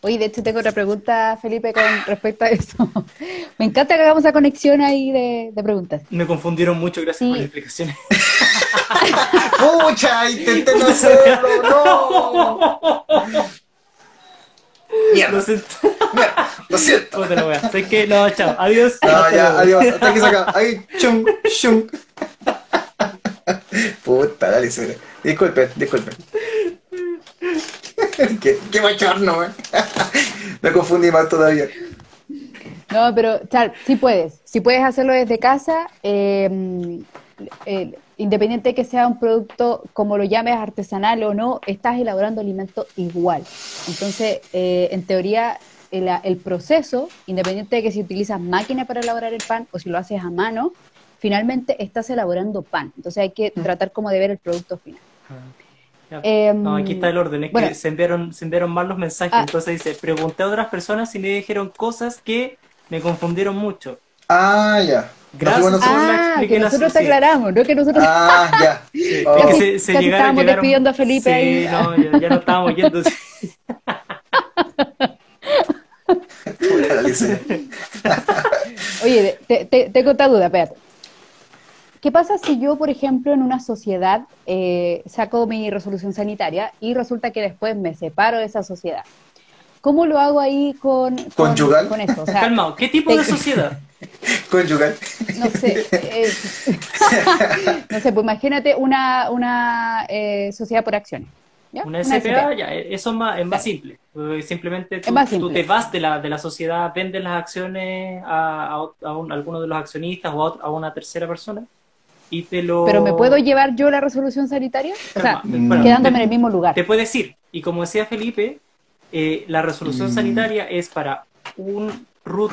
Oye, de hecho tengo otra pregunta, Felipe, con respecto a eso. Me encanta que hagamos esa conexión ahí de, preguntas. Me confundieron mucho, gracias por las explicaciones. ¡Pucha! Intenté no hacerlo, no. Mierda. Lo siento. Lo siento. No te lo voy a que no, chao. Adiós. No, ya, adiós. Hasta aquí saca. Ahí, chung, chung. Puta, dale, se Disculpen, disculpen. qué, qué machorno, eh. Me confundí más todavía. No, pero, Char, sí puedes. Si puedes hacerlo desde casa, eh, eh, independiente de que sea un producto, como lo llames, artesanal o no, estás elaborando alimento igual. Entonces, eh, en teoría, el, proceso, independiente de que si utilizas máquina para elaborar el pan o si lo haces a mano, finalmente estás elaborando pan. Entonces hay que mm. tratar como de ver el producto final. Ah, em, no, aquí está el orden, es que se enviaron, se enviaron mal los mensajes, ah. entonces dice, pregunté a otras personas y me dijeron cosas que me confundieron mucho. Ah, ya. Gracias por la explicación. Ah, que nosotros te aclaramos, no que nosotros. Ah, ya. Sí. Es que se, se llegaron, estábamos despidiendo a Felipe sí, ahí. no, ya, ya no estábamos yendo. Oye, te, te, tengo otra duda, espérate. ¿qué pasa si yo, por ejemplo, en una sociedad eh, saco mi resolución sanitaria y resulta que después me separo de esa sociedad? ¿Cómo lo hago ahí con, con, con ¿qué tipo de sociedad? Conyugal. No sé. Eh, no sé, pues imagínate una, una eh, sociedad por acciones. Una SPA, ya, eso es más, es más simple. Simplemente tú, te vas de la, de la sociedad, vendes las acciones a, a, alguno de los accionistas o a, una tercera persona y te lo... ¿Pero me puedo llevar yo la resolución sanitaria? O sea, quedándome en el mismo lugar. Te puedes ir. Y como decía Felipe, eh, la resolución mm. sanitaria es para un root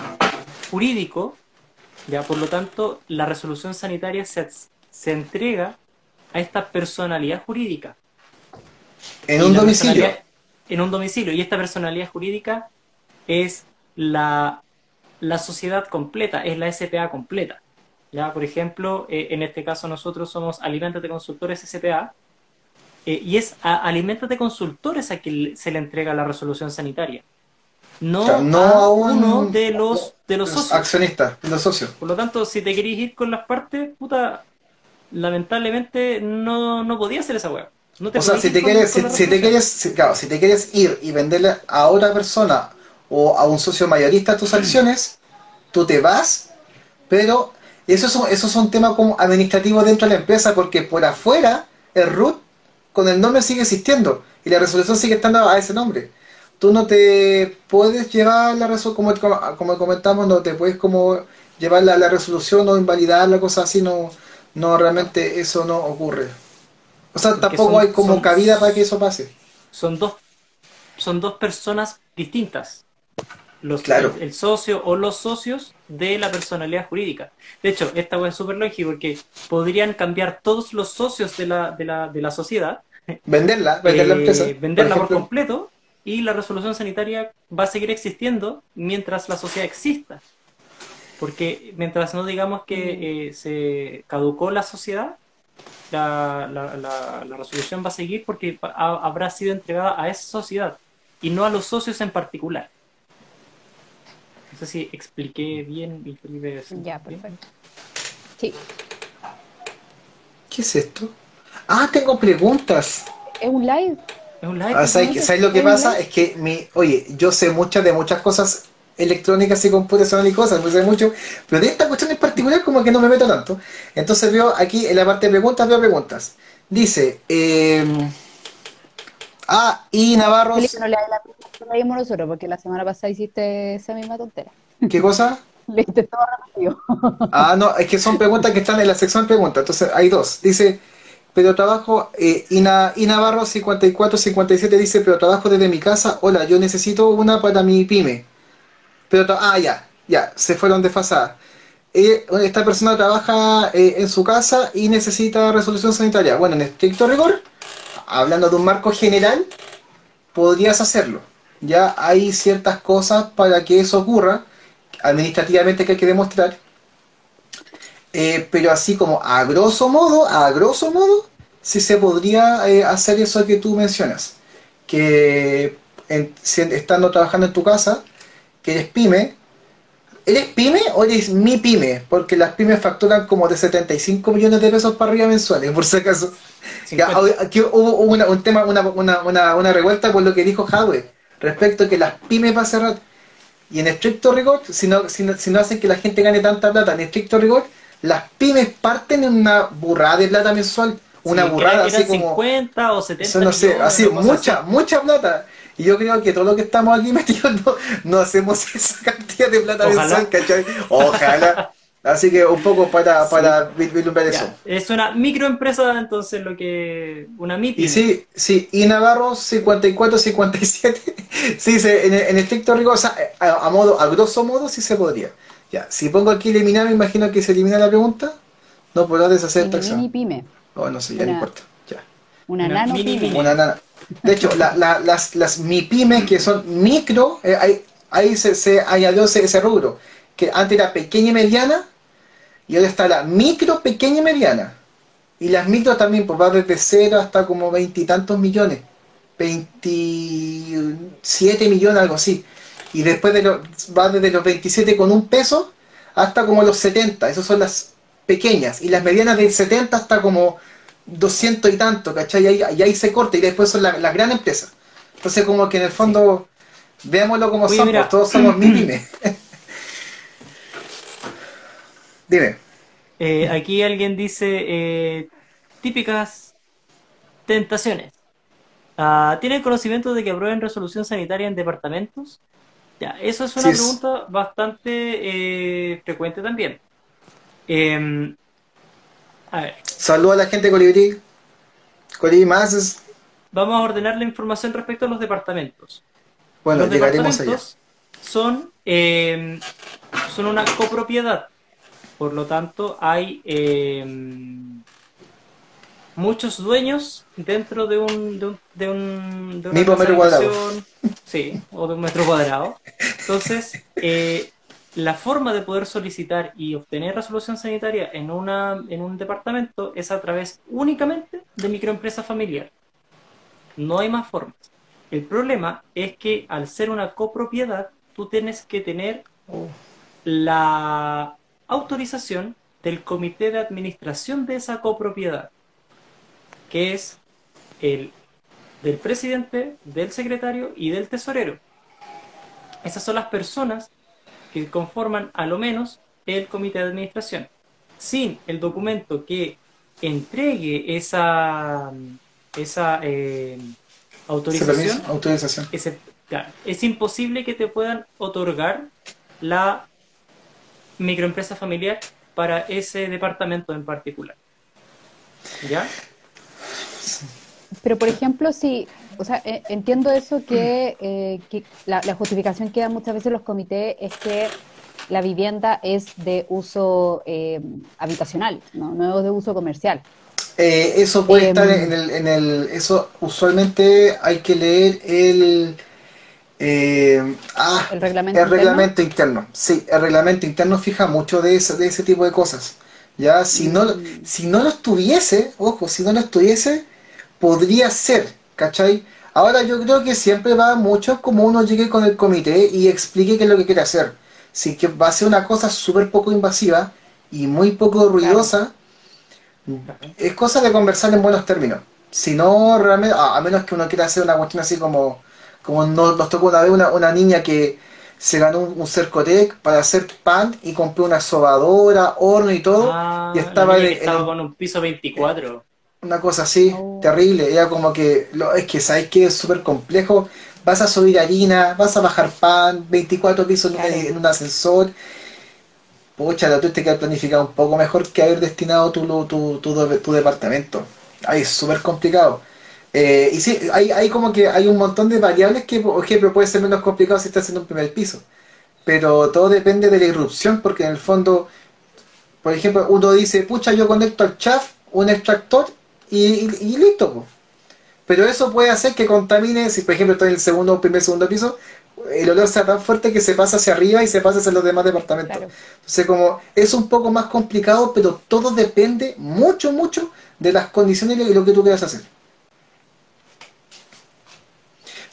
jurídico, ya por lo tanto, la resolución sanitaria se, se entrega a esta personalidad jurídica. En un domicilio. En un domicilio. Y esta personalidad jurídica es la, la sociedad completa, es la SPA completa. ¿ya? Por ejemplo, eh, en este caso nosotros somos de Consultores SPA, eh, y es a de Consultores a quien se le entrega la resolución sanitaria. No, a, uno de los, de los, socios. Accionistas, los socios. Por lo tanto, si te querías ir con las partes, puta, lamentablemente no, no podía hacer esa o sea, si te, quieres, si, te quieres, claro, si te quieres ir y venderle a otra persona o a un socio mayorista tus acciones, tú te vas, pero eso es, un, eso es un tema como administrativo dentro de la empresa, porque por afuera el root con el nombre sigue existiendo y la resolución sigue estando a ese nombre. Tú no te puedes llevar la resolución, como, como comentamos, no te puedes como llevar la, resolución o invalidar la cosa así, no, no realmente eso no ocurre. O sea, tampoco hay como cabida para que eso pase. Son dos, son dos personas distintas. Los, claro. el, socio o los socios de la personalidad jurídica. De hecho, esta es súper lógica porque podrían cambiar todos los socios de la, de la, de la sociedad. Venderla, vender la empresa. Eh, venderla por, completo y la resolución sanitaria va a seguir existiendo mientras la sociedad exista. Porque mientras no digamos que mm. eh, se caducó la sociedad, la, la, la, resolución va a seguir porque habrá sido entregada a esa sociedad y no a los socios en particular. No sé si expliqué bien y Felipe. Ya, perfecto. Sí. ¿Qué es esto? Ah, tengo preguntas. ¿Es un live? Es un live. Ah, ¿sabes, lo que pasa? Es que, mi, oye, yo sé muchas de muchas cosas electrónicas y computacionales y cosas, no sé mucho, pero de esta cuestión en particular como que no me meto tanto. Entonces veo aquí en la parte de preguntas, veo preguntas. Dice, eh, ah, y Navarro la dimos nosotros, porque la semana pasada hiciste esa misma tontera. ¿Qué cosa? Leíste todo repetido. ah, no, es que son preguntas que están en la sección de preguntas. Entonces, hay dos. Dice, pero trabajo, eh, Ina, Navarro 5457 dice, pero trabajo desde mi casa. Hola, yo necesito una para mi pyme. Pero, ah, ya, ya, se fueron desfasadas. Eh, esta persona trabaja eh, en su casa y necesita resolución sanitaria. Bueno, en estricto rigor, hablando de un marco general, podrías hacerlo ya hay ciertas cosas para que eso ocurra, administrativamente que hay que demostrar, eh, pero así como a grosso modo, a grosso modo, sí se podría eh, hacer eso que tú mencionas, que estando trabajando en tu casa, que eres pyme, ¿Eres pyme o eres mi pyme? Porque las pymes facturan como de 75 millones de pesos para arriba mensuales, por si acaso. aquí hubo un tema, una, una, una, revuelta por lo que dijo Hadwe respecto a que las pymes va a cerrar. Y en estricto rigor, si no, si no, hacen que la gente gane tanta plata, en estricto rigor, las pymes parten en una burrada de plata mensual. Una burrada así como. 50 o 70 no sé, así, mucha, mucha plata. Y yo creo que todo lo que estamos aquí metidos no, hacemos esa cantidad de plata mensual, ¿cachai? Ojalá. Así que un poco para, para vislumbrar eso. Es una microempresa, entonces lo que. Una MIPI. Y sí, sí, y Navarro 54, 57. sí, en, en estricto rigor, a, modo, a grosso modo, sí se podría. Ya, si pongo aquí eliminar, me imagino que se elimina la pregunta. No podrá deshacer esta acción. pyme. Oh, no sé, ya no importa. Ya. Una, nano pyme. Una nano. De hecho, la, la, las, las MIPYME, que son micro, eh, ahí, ahí se, añadió ese, ese rubro, que antes era pequeña y mediana, y ahora está la micro, pequeña y mediana. Y las micro también, pues va desde cero hasta como veintitantos millones. 27 millones, algo así. Y después de va desde los 27 con un peso hasta como los 70. Esas son las pequeñas y las medianas del 70 hasta como 200 y tanto, ¿cachai? Y ahí, y ahí se corta y después son las grandes empresas. Entonces como que en el fondo, veámoslo como somos, todos somos mínimes. Dime. Eh, aquí alguien dice eh, típicas tentaciones. Ah, ¿Tienen conocimiento de que aprueben resolución sanitaria en departamentos? Ya, eso es una pregunta bastante eh, frecuente también. Em, a ver. Saludos a la gente de Colibrí. Colibrí más. Vamos a ordenar la información respecto a los departamentos. Bueno, los llegaremos allá. Son, em, son una copropiedad. Por lo tanto, hay em, muchos dueños dentro de un de, un, de, un, de una metro cuadrado. Sí, o de un metro cuadrado. Entonces, eh, la forma de poder solicitar y obtener resolución sanitaria en, una, en un departamento es a través únicamente de microempresa familiar. No hay más formas. El problema es que al ser una copropiedad, tú tienes que tener la autorización del comité de administración de esa copropiedad, que es el del presidente, del secretario y del tesorero. Esas son las personas que conforman a lo menos el comité de administración. Sin el documento que entregue esa, esa eh, autorización, autorización. Es, imposible que te puedan otorgar la microempresa familiar para ese departamento en particular. ¿Ya? Pero, por ejemplo, si, o sea, eh, entiendo eso que, eh, la, justificación que dan muchas veces los comités es que la vivienda es de uso eh, habitacional, ¿no? es de uso comercial. eso puede estar em, en el, en el, eso usualmente hay que leer el, ah, el reglamento, el reglamento interno? Sí, el reglamento interno fija mucho de ese, de ese tipo de cosas. Ya, si no, mm. si no lo estuviese, ojo, si no lo estuviese, podría ser, ¿cachai? Ahora yo creo que siempre va mucho como uno llegue con el comité y explique qué es lo que quiere hacer. Si que va a ser una cosa súper poco invasiva y muy poco ruidosa, es cosa de conversar en buenos términos. Si no, realmente, a, menos que uno quiera hacer una cuestión así como, como nos, tocó una vez una, niña que se ganó un, Cercotec para hacer pan y compró una sobadora, horno y todo. Ah, y estaba, con un piso 24 una cosa así, oh. terrible. Era como que, lo, es que sabes que es súper complejo. Vas a subir harina, vas a bajar pan, 24 pisos en, un ascensor. Pucha, la tuviste que haber planificado un poco mejor que haber destinado tu, tu, tu, departamento. Ahí es súper complicado. Eh, y sí, hay, hay como que hay un montón de variables que, por ejemplo, puede ser menos complicado si estás haciendo un primer piso. Pero todo depende de la irrupción, porque en el fondo, por ejemplo, uno dice, pucha, yo conecto al chaf un extractor y, listo. Pero eso puede hacer que contamine, si por ejemplo estoy en el segundo, primer, segundo piso, el olor sea tan fuerte que se pasa hacia arriba y se pasa hacia los demás departamentos. Entonces, como es un poco más complicado, pero todo depende mucho, mucho de las condiciones y lo que tú quieras hacer.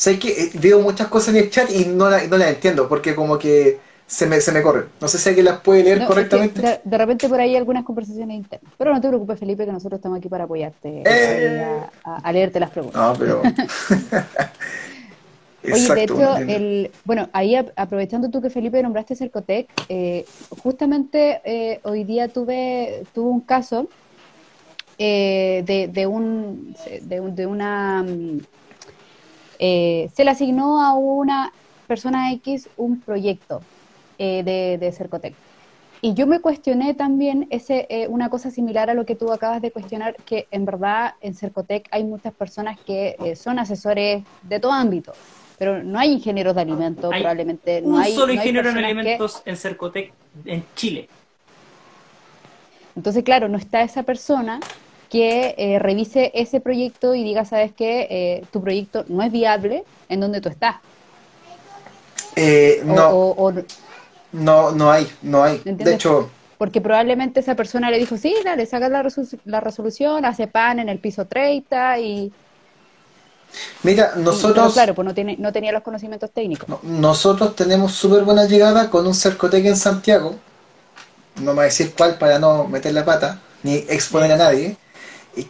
O que eh, veo muchas cosas en el chat y no, no las entiendo, porque como que se me, se me corre. No sé si alguien las puede leer correctamente. de, repente por ahí hay algunas conversaciones internas. Pero no te preocupes, Felipe, que nosotros estamos aquí para apoyarte eh. a, leerte las preguntas. No, pero... Oye, de hecho, el, bueno, ahí aprovechando tú que Felipe nombraste Cercotec, eh, justamente eh, hoy día tuve, tuve un caso eh, de, de, un, de, de una... Mm, se le asignó a una persona X un proyecto eh, de, de, Cercotec. Y yo me cuestioné también ese, eh, una cosa similar a lo que tú acabas de cuestionar, que en verdad en Cercotec hay muchas personas que eh, son asesores de todo ámbito, pero no hay ingenieros de alimentos, probablemente. No un hay, solo ingeniero en alimentos en Cercotec en Chile. Entonces, claro, no está esa persona que revise ese proyecto y diga, sabes que tu proyecto no es viable en donde tú estás. no. No, no hay, no hay. De hecho... Porque probablemente esa persona le dijo, sí, dale, saca la, la resolución, hace pan en el piso 30 y... Mira, nosotros... claro, pues no, tiene, no tenía los conocimientos técnicos. nosotros tenemos súper buena llegada con un Cercotec en Santiago, no me voy a decir cuál para no meter la pata, ni exponer a nadie,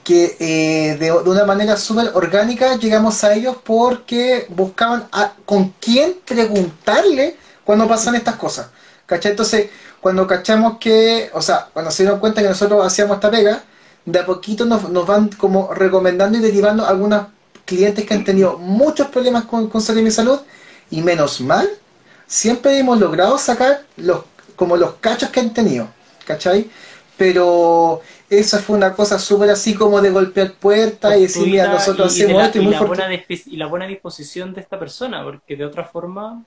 que eh, de, una manera súper orgánica llegamos a ellos porque buscaban a, con quién preguntarle cuando pasan estas cosas. ¿Cachai? Entonces, cuando cachamos que, o sea, cuando se dieron cuenta que nosotros hacíamos esta pega, de a poquito nos, van como recomendando y derivando algunos clientes que han tenido muchos problemas con, con salud y salud, y menos mal, siempre hemos logrado sacar los como los cachos que han tenido, ¿cachai? Pero esa fue una cosa súper así como de golpear puertas y decir, mira, nosotros hacemos esto y, muy la buena y la buena disposición de esta persona, porque de otra forma...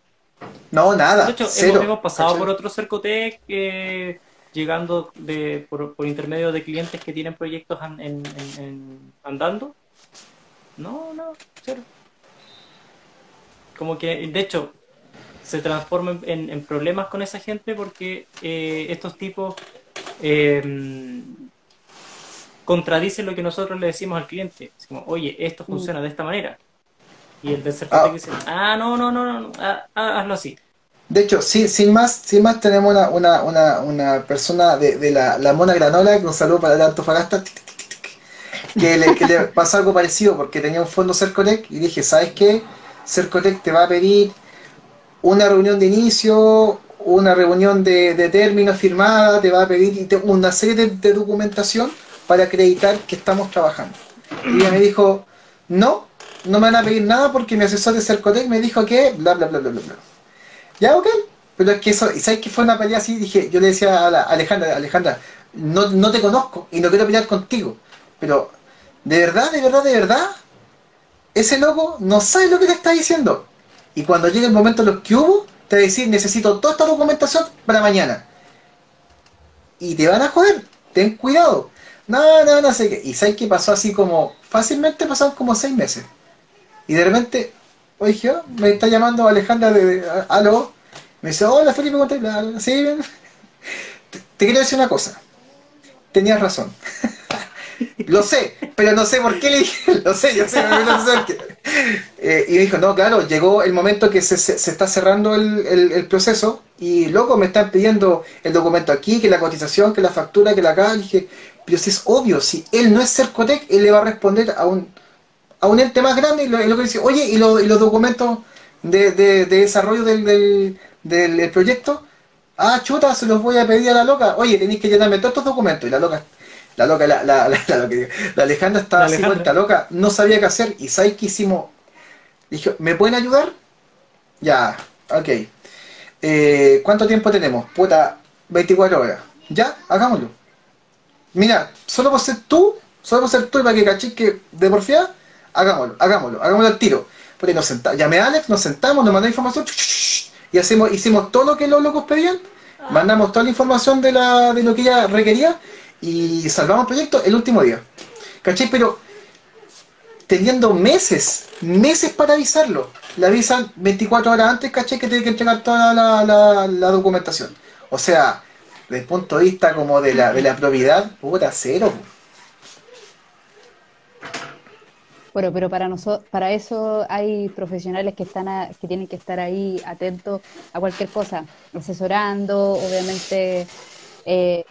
No, nada. De hecho, hemos, pasado por otro Cercotec eh, llegando de, por, intermedio de clientes que tienen proyectos andando. No, no, cero. Como que, de hecho, se transforma en, problemas con esa gente porque eh, estos tipos eh, contradicen lo que nosotros le decimos al cliente. como, oye, esto funciona de esta manera. Y el tercer ah. dice, ah, no, no, no, no, ah, ah, hazlo así. De hecho, sí, sin más, sin más tenemos una, una, una, una persona de, de la, la, Mona Granola, que un saludo para el Antofagasta, que le, que le pasó algo parecido porque tenía un fondo Cercotec y dije, ¿sabes qué? Cercotec te va a pedir una reunión de inicio, una reunión de, términos firmada, te va a pedir una serie de, documentación para acreditar que estamos trabajando. Y ella me dijo, no, no me van a pedir nada porque mi asesor de Cercotec me dijo que bla, bla, bla, bla, bla, bla. Ya, ok. Pero es que eso, y sabes que fue una pelea así, dije, yo le decía a la Alejandra, Alejandra, no, no te conozco y no quiero pelear contigo, pero de verdad, de verdad, de verdad, ese loco no sabe lo que te está diciendo. Y cuando llegue el momento de los que hubo, te va a decir, necesito toda esta documentación para mañana. Y te van a joder, ten cuidado. No, no, no sé qué. Y sabes que pasó así como, fácilmente pasaron como seis meses. Y de repente, oye, me está llamando Alejandra de, aló. Me dice, hola Felipe, ¿cómo ¿Sí? Te, te quiero decir una cosa. Tenías razón. Lo sé, pero no sé por qué le dije, lo sé, yo sé, no sé qué. Eh, y me dijo, no, claro, llegó el momento que se, se, está cerrando el, el, proceso y luego me están pidiendo el documento aquí, que la cotización, que la factura, que la acá. Dije, pero si es obvio, si él no es Cercotec, él le va a responder a un, a un ente más grande y lo, que dice, oye, ¿y, lo, y los documentos de, de, desarrollo del, del, del proyecto? Ah, chuta, se los voy a pedir a la loca. Oye, tenéis que llenarme todos estos documentos. Y la loca la loca, la, la, la, la Alejandra estaba así vuelta loca, no sabía qué hacer. ¿Y sabes qué hicimos? Dijo, ¿me pueden ayudar? Ya, ok. Eh, ¿Cuánto tiempo tenemos? Puta, 24 horas. Ya, hagámoslo. Mira, solo por ser tú, solo por ser tú y para que cachis que de porfía, hagámoslo, hagámoslo, hagámoslo al tiro. Porque nos sentamos, llamé a Alex, nos sentamos, nos mandó información y hacemos, hicimos todo lo que los locos pedían, mandamos toda la información de, la, de lo que ella requería y salvamos el proyecto el último día. ¿Cachai? Pero teniendo meses, meses para avisarlo. Le avisan 24 horas antes, ¿cachai? Que tiene que entregar toda la, documentación. O sea, desde el punto de vista como de la, de la propiedad, puta, cero. Bueno, pero para nosotros, para eso hay profesionales que están que tienen que estar ahí atentos a cualquier cosa, asesorando, obviamente eh,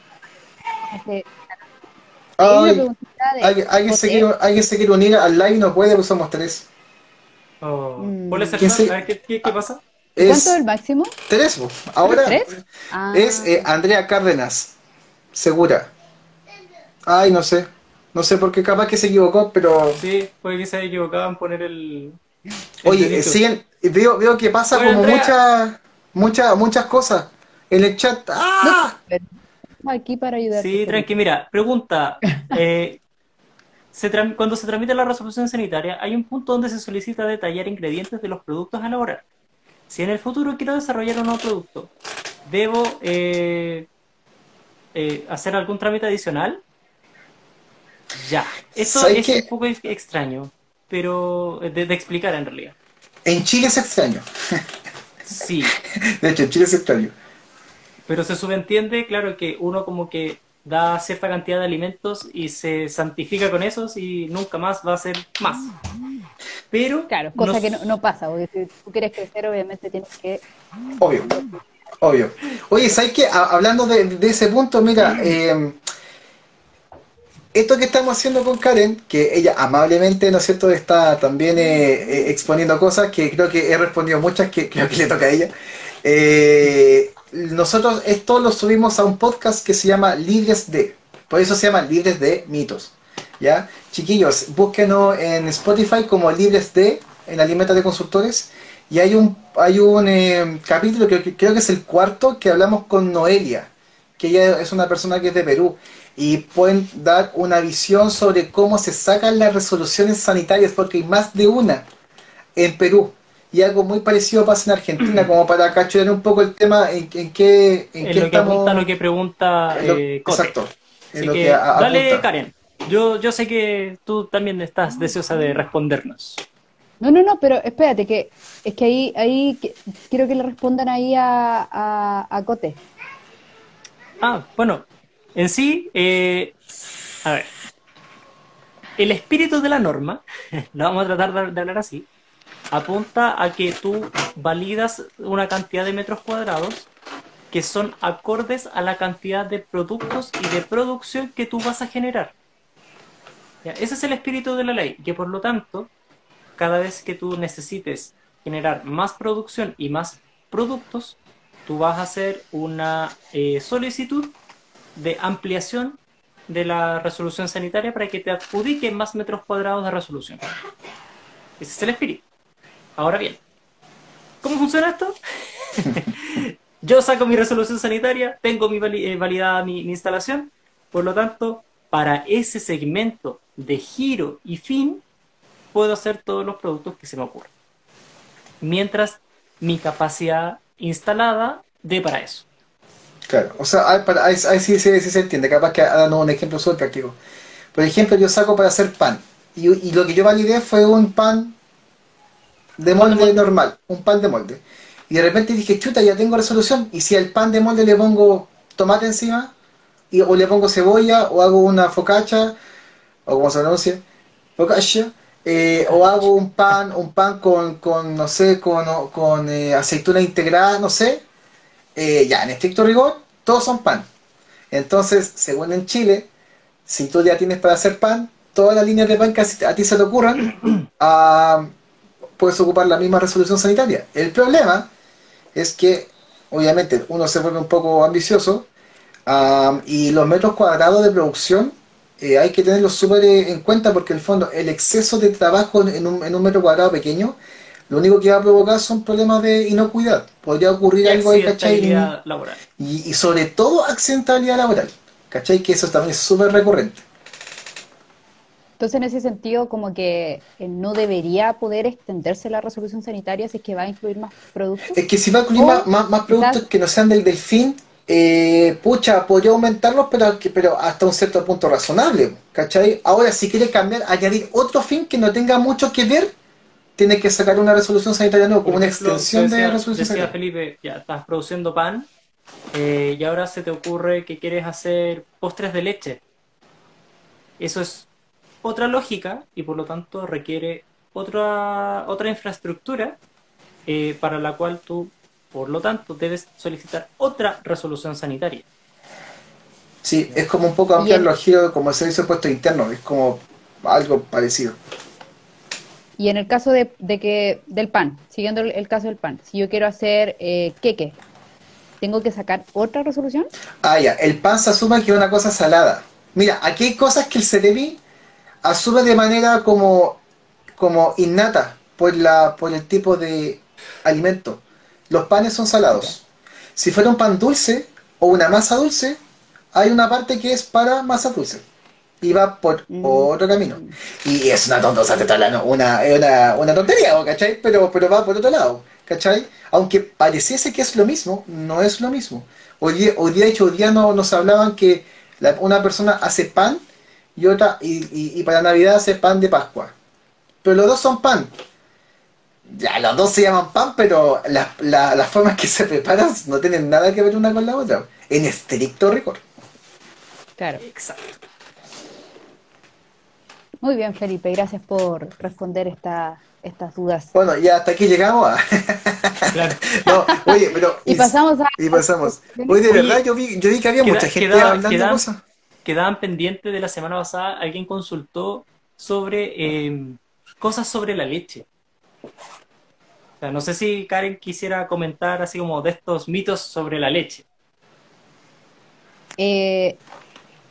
alguien, se quiere, unir al live no puede, pues somos tres. Oh. Mm. ¿Qué, qué, pasa? Es ¿Cuánto es el máximo? Tres, pues. ahora ah. es eh, Andrea Cárdenas, segura. Ay, no sé. No sé por qué capaz que se equivocó, pero. Sí, puede que se haya equivocado en poner el. Oye, siguen, veo, veo que pasa como muchas, muchas, muchas cosas en el chat. ¡Ah! aquí para ayudar. Sí, tranqui, mira, pregunta. Eh, cuando se tramita la resolución sanitaria, hay un punto donde se solicita detallar ingredientes de los productos a elaborar. Si en el futuro quiero desarrollar un nuevo producto, ¿debo eh, eh, hacer algún trámite adicional? Ya. Esto es un poco extraño, pero de, de explicar en realidad. En Chile es extraño. Sí. De hecho, en Chile es extraño. Pero se subentiende, claro, que uno como que da cierta cantidad de alimentos y se santifica con esos y nunca más va a ser más. Pero... Claro, cosa que no, pasa, porque si tú quieres crecer, obviamente tienes que... Obvio, obvio. Oye, ¿sabes qué? Hablando de, ese punto, mira, eh, esto que estamos haciendo con Karen, que ella amablemente, ¿no es cierto?, está también eh, eh, exponiendo cosas que creo que he respondido muchas que creo que le toca a ella. Eh, nosotros esto lo subimos a un podcast que se llama Libres de, por eso se llama Libres de Mitos. ¿Ya? Chiquillos, búsquenos en Spotify como Libres de, en la de consultores, y hay un, hay un capítulo que creo que es el cuarto que hablamos con Noelia, que ella es una persona que es de Perú y pueden dar una visión sobre cómo se sacan las resoluciones sanitarias, porque hay más de una en Perú. Y algo muy parecido pasa en Argentina, como para cachurar un poco el tema en, en qué, en, qué lo que apunta, lo que pregunta eh, Exacto. dale, Karen. Yo, yo sé que tú también estás deseosa de respondernos. No, no, no, pero espérate, que es que ahí, ahí quiero que le respondan ahí a, a, a Cote. Ah, bueno, en sí, eh, a ver, el espíritu de la norma, lo vamos a tratar de, hablar así, apunta a que tú validas una cantidad de metros cuadrados que son acordes a la cantidad de productos y de producción que tú vas a generar. Ese es el espíritu de la ley, que por lo tanto, cada vez que tú necesites generar más producción y más productos, tú vas a hacer una eh, solicitud de ampliación de la resolución sanitaria para que te adjudiquen más metros cuadrados de resolución. Ese es el espíritu. Ahora bien, ¿cómo funciona esto? Yo saco mi resolución sanitaria, tengo mi eh, validada mi, instalación, por lo tanto, para ese segmento de giro y fin, puedo hacer todos los productos que se me ocurran. Mientras mi capacidad instalada dé para eso. Claro, o sea, ahí, sí, se entiende, capaz que dando un ejemplo súper práctico. Por ejemplo, yo saco para hacer pan, y, lo que yo validé fue un pan de molde normal, un pan de molde. Y de repente dije, chuta, ya tengo resolución, y si al pan de molde le pongo tomate encima, y, o le pongo cebolla, o hago una focacha, o como se pronuncia, focacha, eh, o hago un pan, un pan con, con no sé, con, con eh, aceituna integrada, no sé, eh, ya en estricto rigor, todos son pan. Entonces, según en Chile, si tú ya tienes para hacer pan, todas las líneas de pan que a ti se te ocurran, ah, puedes ocupar la misma resolución sanitaria. El problema es que, obviamente, uno se vuelve un poco ambicioso ah, y los metros cuadrados de producción eh, hay que tenerlos súper en cuenta porque, en el fondo, el exceso de trabajo en un, en un metro cuadrado pequeño lo único que va a provocar son problemas de inocuidad. Podría ocurrir algo ahí, ¿cachai? Laboral. Y, y, sobre todo accidentabilidad laboral, ¿cachai? Que eso también es súper recurrente. Entonces, en ese sentido, como que eh, no debería poder extenderse la resolución sanitaria si es que va a incluir más productos. Es que si va a incluir más, productos que no sean del delfín, eh, pucha, podría aumentarlos, pero, pero hasta un cierto punto razonable, ¿cachai? Ahora, si quiere cambiar, añadir otro fin que no tenga mucho que ver tiene que sacar una resolución sanitaria nueva, como una extensión de resolución decía sanitaria. Felipe, ya estás produciendo pan eh, y ahora se te ocurre que quieres hacer postres de leche. Eso es otra lógica y por lo tanto requiere otra, otra infraestructura eh, para la cual tú, por lo tanto, debes solicitar otra resolución sanitaria. Sí, es como un poco ampliar los giros como el servicio de puesto interno, es como algo parecido. Y en el caso de, que del pan, siguiendo el, caso del pan, si yo quiero hacer eh, queque, ¿tengo que sacar otra resolución? Ah, ya, el pan se asume que es una cosa salada. Mira, aquí hay cosas que el Cerebi asume de manera como, como innata por, la, por el tipo de alimento. Los panes son salados. Si fuera un pan dulce o una masa dulce, hay una parte que es para masa dulce iba por mm. otro camino. Y es una tonta, una, una, una tontería, ¿cachai? Pero, pero va por otro lado, ¿cachai? Aunque pareciese que es lo mismo, no es lo mismo. Hoy día, hoy día, hecho, hoy día no, nos hablaban que una persona hace pan y otra, y, y, para Navidad hace pan de Pascua. Pero los dos son pan. Ya, los dos se llaman pan, pero las formas que se preparan no tienen nada que ver una con la otra. En estricto rigor. Claro. Exacto. Muy bien, Felipe, gracias por responder esta, estas dudas. Bueno, ya hasta aquí llegamos. A... Claro. no, oye, pero. y, pasamos a. Y pasamos. Oye, de verdad, yo vi, yo vi que había mucha gente hablando de cosas. Quedaban pendientes de la semana pasada, alguien consultó sobre eh, cosas sobre la leche. O sea, no sé si Karen quisiera comentar así como de estos mitos sobre la leche. Eh,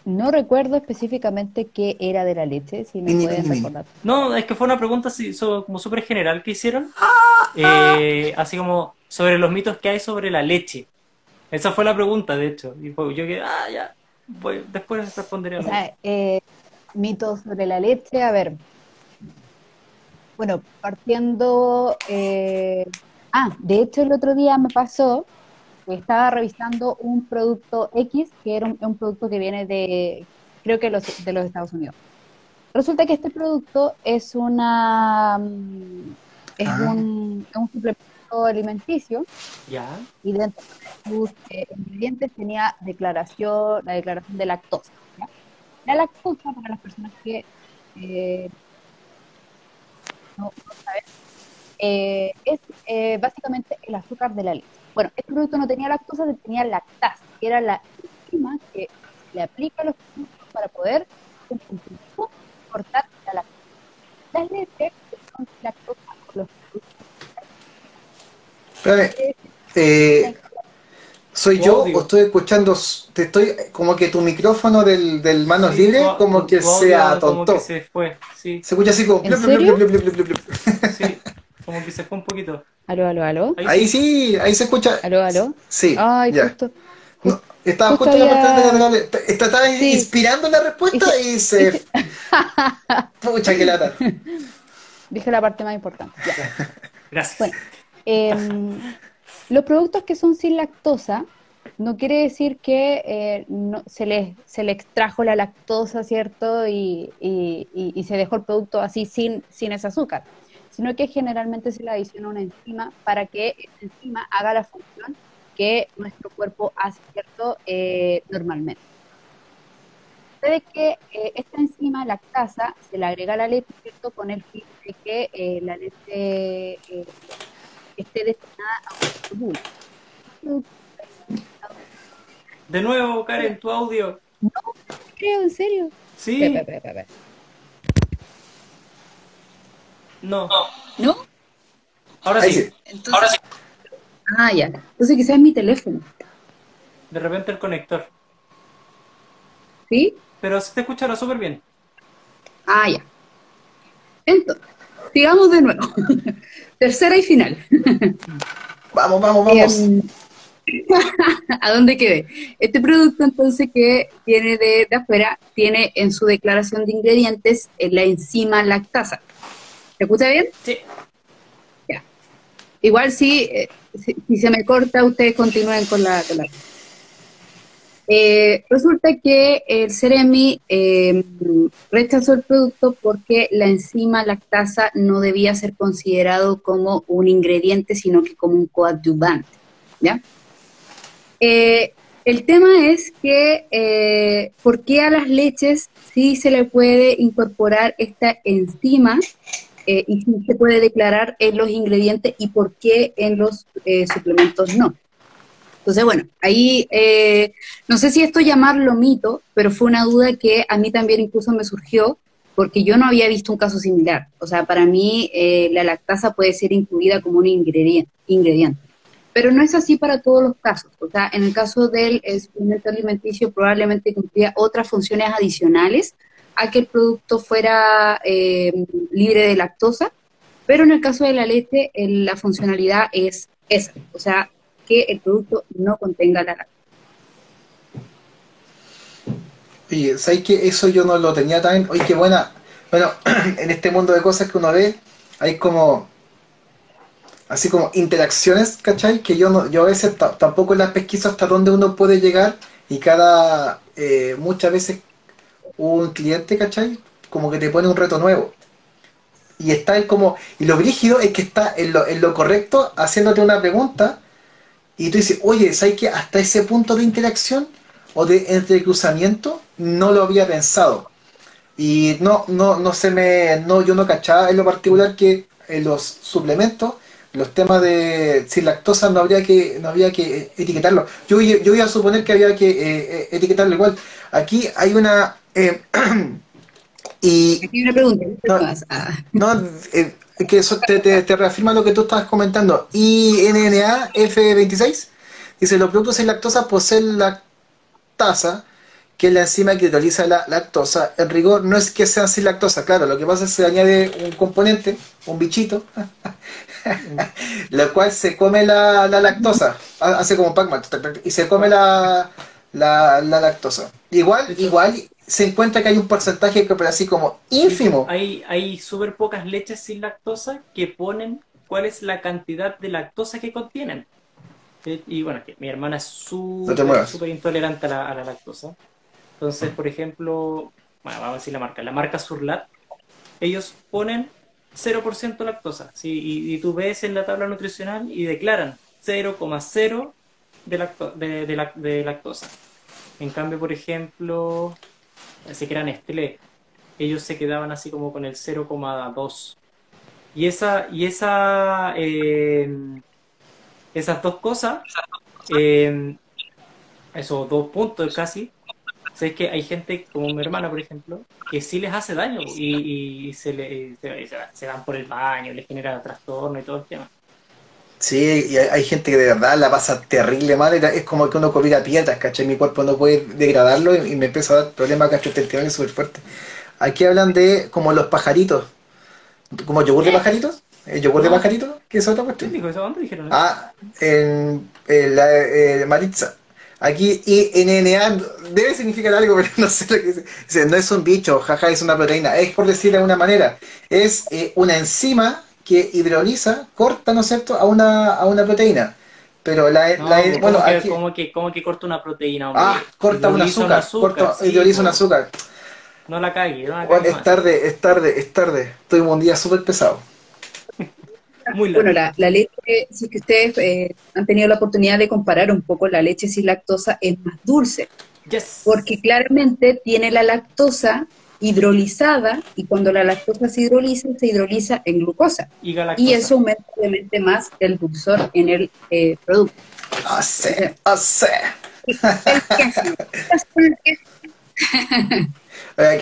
no recuerdo específicamente qué era de la leche, si me pueden recordar. No, es que fue una pregunta así, como súper general que hicieron. Eh, así como sobre los mitos que hay sobre la leche. Esa fue la pregunta, de hecho. Y yo que, ah, ya, después responderé. O sea, eh, mitos sobre la leche, a ver. Bueno, partiendo... Eh, ah, de hecho el otro día me pasó estaba revisando un producto X, que era un, producto que viene de, creo que los, de los Estados Unidos. Resulta que este producto es una mm, es, ah. un, suplemento alimenticio ¿Ya? y dentro de sus eh, ingredientes tenía declaración, la declaración de lactosa. La lactosa, para las personas que eh, no, saben, eh, es básicamente el azúcar de la leche. Bueno, este producto no tenía lactosa, tenía lactasa, que era la enzima que le aplica a los productos para poder cortar la lactosa. Las leches son lactosa los productos. Eh, ¿Soy yo o estoy escuchando? Te estoy como que tu micrófono del, del manos libres como que sea tonto. se fue, sí. Se escucha así como. ¿En serio? sí, como que se fue un poquito. Aló, aló, aló. Ahí, sí. ahí se escucha. Aló, aló. Sí. Ay, justo. estaba justo, la Estaba inspirando la respuesta y se. Pucha, qué lata. Dije la parte más importante. Gracias. Bueno, em, los productos que son sin lactosa no quiere decir que eh, no, se, le, se le extrajo la lactosa, ¿cierto? Y, y, y, se dejó el producto así sin, sin ese azúcar sino que generalmente se le adiciona una enzima para que esta enzima haga la función que nuestro cuerpo hace, ¿cierto? Eh, normalmente. Puede que eh, esta enzima, lactasa, se le agrega a la leche, ¿cierto? Con el fin de que eh, la leche esté destinada a un producto. De nuevo, Karen, tu audio. No, creo, en serio. Sí. No. ¿No? Ahora sí. Ahora sí. Ah, ya. Entonces quizás es mi teléfono. De repente el conector. ¿Sí? Pero se te escuchará súper bien. Ah, ya. Entonces, sigamos de nuevo. Tercera y final. vamos, vamos, vamos. Em, ¿A dónde quedé? Este producto entonces que viene de, de afuera tiene en su declaración de ingredientes la enzima lactasa. ¿Se escucha bien? Sí. Ya. Igual si, eh, si, se me corta, ustedes continúen con la... Eh, resulta que el Ceremi eh, rechazó el producto porque la enzima lactasa no debía ser considerado como un ingrediente, sino que como un coadyuvante. ¿ya? el tema es que, ¿por qué a las leches sí se le puede incorporar esta enzima eh, y si se puede declarar en los ingredientes y por qué en los eh, suplementos no. Entonces, bueno, ahí eh, no sé si esto llamarlo mito, pero fue una duda que a mí también incluso me surgió porque yo no había visto un caso similar. O sea, para mí la lactasa puede ser incluida como un ingrediente, ingrediente. Pero no es así para todos los casos. O sea, en el caso del suplemento alimenticio probablemente cumplía otras funciones adicionales a que el producto fuera eh, libre de lactosa, pero en el caso de la leche la funcionalidad es esa, o sea, que el producto no contenga la lactosa. Oye, ¿sabes que eso yo no lo tenía tan... Oye, qué buena... Bueno, en este mundo de cosas que uno ve, hay como... Así como interacciones, ¿cachai? Que yo no, yo a veces tampoco las pesquiso hasta dónde uno puede llegar y cada... Eh, muchas veces un cliente, ¿cachai? Como que te pone un reto nuevo. Y está como, y lo brígido es que está en lo, en lo correcto haciéndote una pregunta y tú dices, oye, ¿sabes que hasta ese punto de interacción o de entrecruzamiento no lo había pensado? Y no, no, no se me, no, yo no cachaba en lo particular que en los suplementos, los temas de sin lactosa no habría que, no había que etiquetarlo. Yo, yo iba a suponer que había que eh, eh, etiquetarlo igual. Aquí hay una eh, y Aquí hay una pregunta. No, no que eso te, te, reafirma lo que tú estabas comentando. INNA F26 dice los productos sin lactosa poseen lactasa que es la enzima que hidroliza la lactosa. En rigor no es que sean sin lactosa, claro, lo que pasa es que se añade un componente, un bichito, lo cual se come la, lactosa, hace como Pac-Man, y se come la, la, lactosa. Igual, igual se encuentra que hay un porcentaje que así como ínfimo. hay hay súper pocas leches sin lactosa que ponen cuál es la cantidad de lactosa que contienen. Eh, y bueno, que mi hermana es súper intolerante a la lactosa. Entonces, por ejemplo, bueno, vamos a decir la marca, la marca Surlat, ellos ponen 0% lactosa, ¿sí? y, tú ves en la tabla nutricional y declaran 0,0 de, de, lactosa. En cambio, por ejemplo, si que eran Nestlé, ellos se quedaban así como con el 0,2. Y esa, y esa, eh, esas dos cosas, eh, esos dos puntos casi, es que hay gente como mi hermana, por ejemplo, que sí les hace daño y, se, le, se, van por el baño, les genera trastorno y todo el tema. Sí, y hay, gente que de verdad la pasa terrible mal, es como que uno comiera piedras, ¿cachai? Mi cuerpo no puede degradarlo y, me empieza a dar problemas gastrointestinales súper fuerte. Aquí hablan de como los pajaritos, como yogur de pajaritos, ¿El yogur de pajaritos? ¿Qué es otra cuestión? dijeron? Ah, en, la eh, Maritza. Aquí INNA debe significar algo, pero no sé lo que dice. no es un bicho, jaja, es una proteína. Es por decir de alguna manera. Es eh, una enzima que hidroliza, corta, ¿no es cierto?, a una, a una proteína. Pero la, bueno, aquí, ¿cómo, que, ¿cómo que corta una proteína? Ah, corta un azúcar, corta, hidroliza un azúcar. No la cague, no la cague es tarde, es tarde, es tarde. Estoy un día súper pesado. bueno, la, leche, si que ustedes eh, han tenido la oportunidad de comparar un poco, la leche sin lactosa es más dulce. Porque claramente tiene la lactosa hidrolizada y cuando la lactosa se hidroliza, se hidroliza en glucosa. Y, eso aumenta obviamente más el dulzor en el eh, producto. Hace, hace.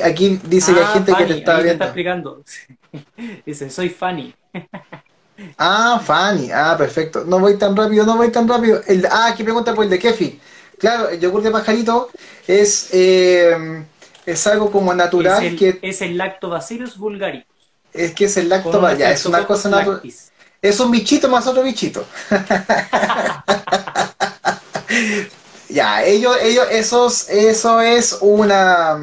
Aquí dice que hay ah, gente que te está viendo. está explicando. Dice, soy Fanny. Ah, Fanny. Ah, perfecto. No voy tan rápido, no voy tan rápido. El, ah, aquí pregunta por el de Kefi. Claro, el yogur de pajarito es, eh, es algo como natural. Es el, que, es el lactobacillus vulgaris. Es que es el lacto, ya, es una cosa natural. Es un bichito más otro bichito. ya, ellos, ellos, esos, eso es una.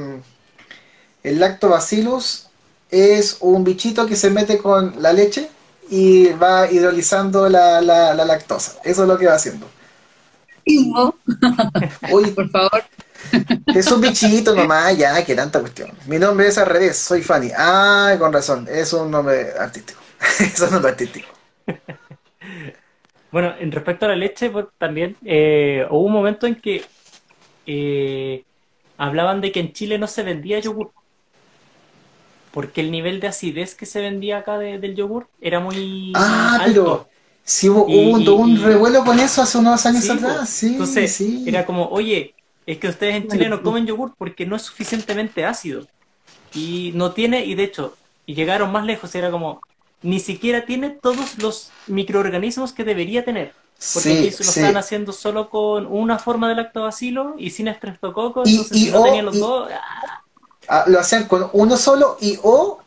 El lactobacillus es un bichito que se mete con la leche y va hidrolizando la, la, lactosa. Eso es lo que va haciendo. Uy, por favor. Es un bichito nomás, ya, que tanta cuestión. Mi nombre es al revés, soy Fanny. Ah, con razón, es un nombre artístico. es un nombre artístico. Bueno, en respecto a la leche, pues, también eh, hubo un momento en que eh, hablaban de que en Chile no se vendía yogur porque el nivel de acidez que se vendía acá del yogur era muy ah, pero sí hubo, un, revuelo con eso hace unos años atrás, sí, Entonces, sí. era como, oye, es que ustedes en Chile no comen yogur porque no es suficientemente ácido. Y no tiene, y de hecho, y llegaron más lejos, era como, ni siquiera tiene todos los microorganismos que debería tener. Porque aquí lo están haciendo solo con una forma de lactobacilo y sin estreptococo, entonces si no tenían los dos... ¡ah! Lo hacían con uno solo y o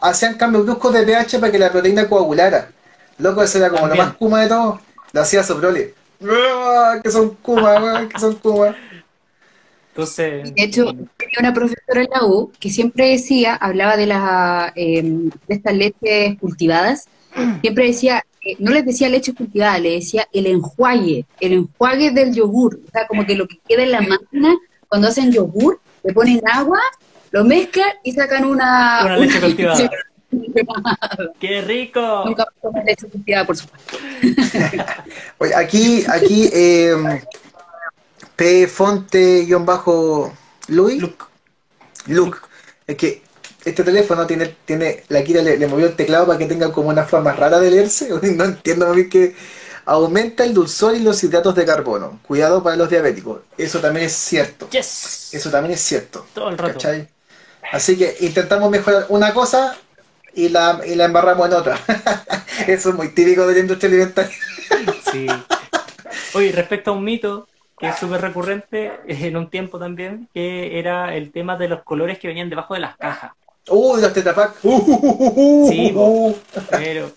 hacían cambios bruscos de pH para que la proteína coagulara. Loco, eso era como lo más kuma de todo. Lo hacía Soprole. ¡Ah, que son kuma, que son kuma. Entonces... De hecho, tenía una profesora en la U que siempre decía, hablaba de, las em, de estas leches cultivadas, siempre decía, eh, no les decía leche cultivada, le decía el enjuague, el enjuague del yogur. O sea, como que lo que queda en la máquina cuando hacen yogur, le ponen agua lo mezclan y sacan una... Una leche cultivada. ¡Qué rico! Nunca leche cultivada, por supuesto. Oye, aquí, aquí, eh, P. Fonte-Luis. Luke. Luke. Es que este teléfono tiene, tiene la Kira le, movió el teclado para que tenga como una forma rara de leerse. No entiendo muy que aumenta el dulzor y los hidratos de carbono. Cuidado para los diabéticos. Eso también es cierto. Eso también es cierto. Todo el rato. Así que intentamos mejorar una cosa y la, y la embarramos en otra. Eso es muy típico de la industria alimentaria. sí. Oye, respecto a un mito que es súper recurrente en un tiempo también, que era el tema de los colores que venían debajo de las cajas. Uh, de los tetapac. Uh, uh, uh, sí, pero...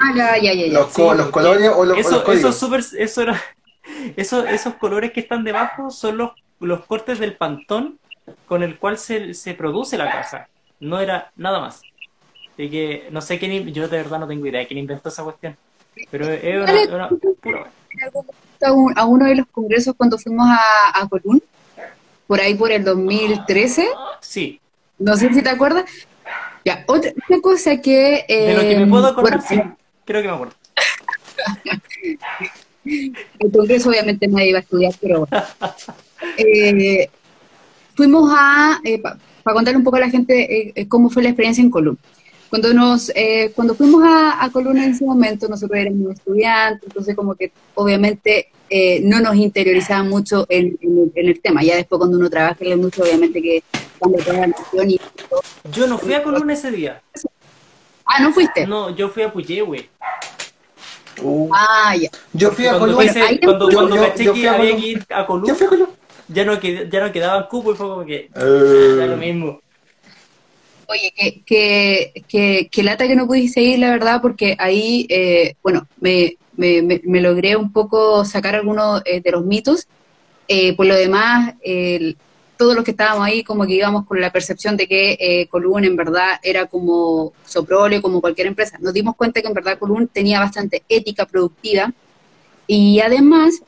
Ah, ya, ya, ya. Los, los colores o los, eso, los eso, super, eso era, eso, esos colores que están debajo son los, los cortes del pantón con el cual se, se produce la caja. No era nada más. Así que no sé quién, yo de verdad no tengo idea de quién inventó esa cuestión. Pero es una, pura a uno de los congresos cuando fuimos a, a Colún, por ahí por el 2013. Sí. No sé si te acuerdas. Ya, otra, cosa que... de lo que me puedo acordar, sí, creo que me acuerdo. el congreso obviamente nadie iba a estudiar, pero bueno. Eh, fuimos a, eh, para contar un poco a la gente eh, cómo fue la experiencia en Colón. Cuando, nos, cuando fuimos a, a Colón en ese momento, nosotros éramos estudiantes, entonces como que obviamente no nos interiorizaba mucho en, el tema. Ya después cuando uno trabaja en mucho, obviamente que cambia toda la y Yo no fui a Colón ese día. Ah, ¿no fuiste? No, yo fui a Puyehue. Uh. Ah, ya. Yo fui a Colón. Cuando, cuando, caché que había que ir a Colón. Ya no, ya no quedaban y fue como que uh. lo mismo. Oye, que, que, que, que, lata que no pudiste ir, la verdad, porque ahí, eh, bueno, me, me, me, logré un poco sacar algunos eh, de los mitos. Eh, por lo demás, todos los que estábamos ahí, como que íbamos con la percepción de que eh, Colún en verdad era como Soprole, como cualquier empresa. Nos dimos cuenta que en verdad Colún tenía bastante ética productiva y además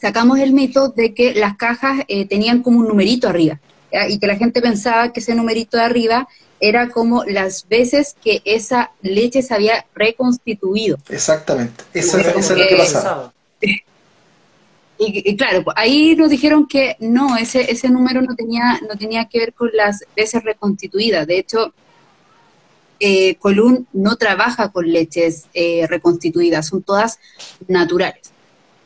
sacamos el mito de que las cajas eh, tenían como un numerito arriba y que la gente pensaba que ese numerito de arriba era como las veces que esa leche se había reconstituido. Exactamente, eso, es lo que pasaba. Y, claro, pues, ahí nos dijeron que no, ese, ese número no tenía, no tenía que ver con las veces reconstituidas. De hecho, eh, Colún no trabaja con leches eh, reconstituidas, son todas naturales.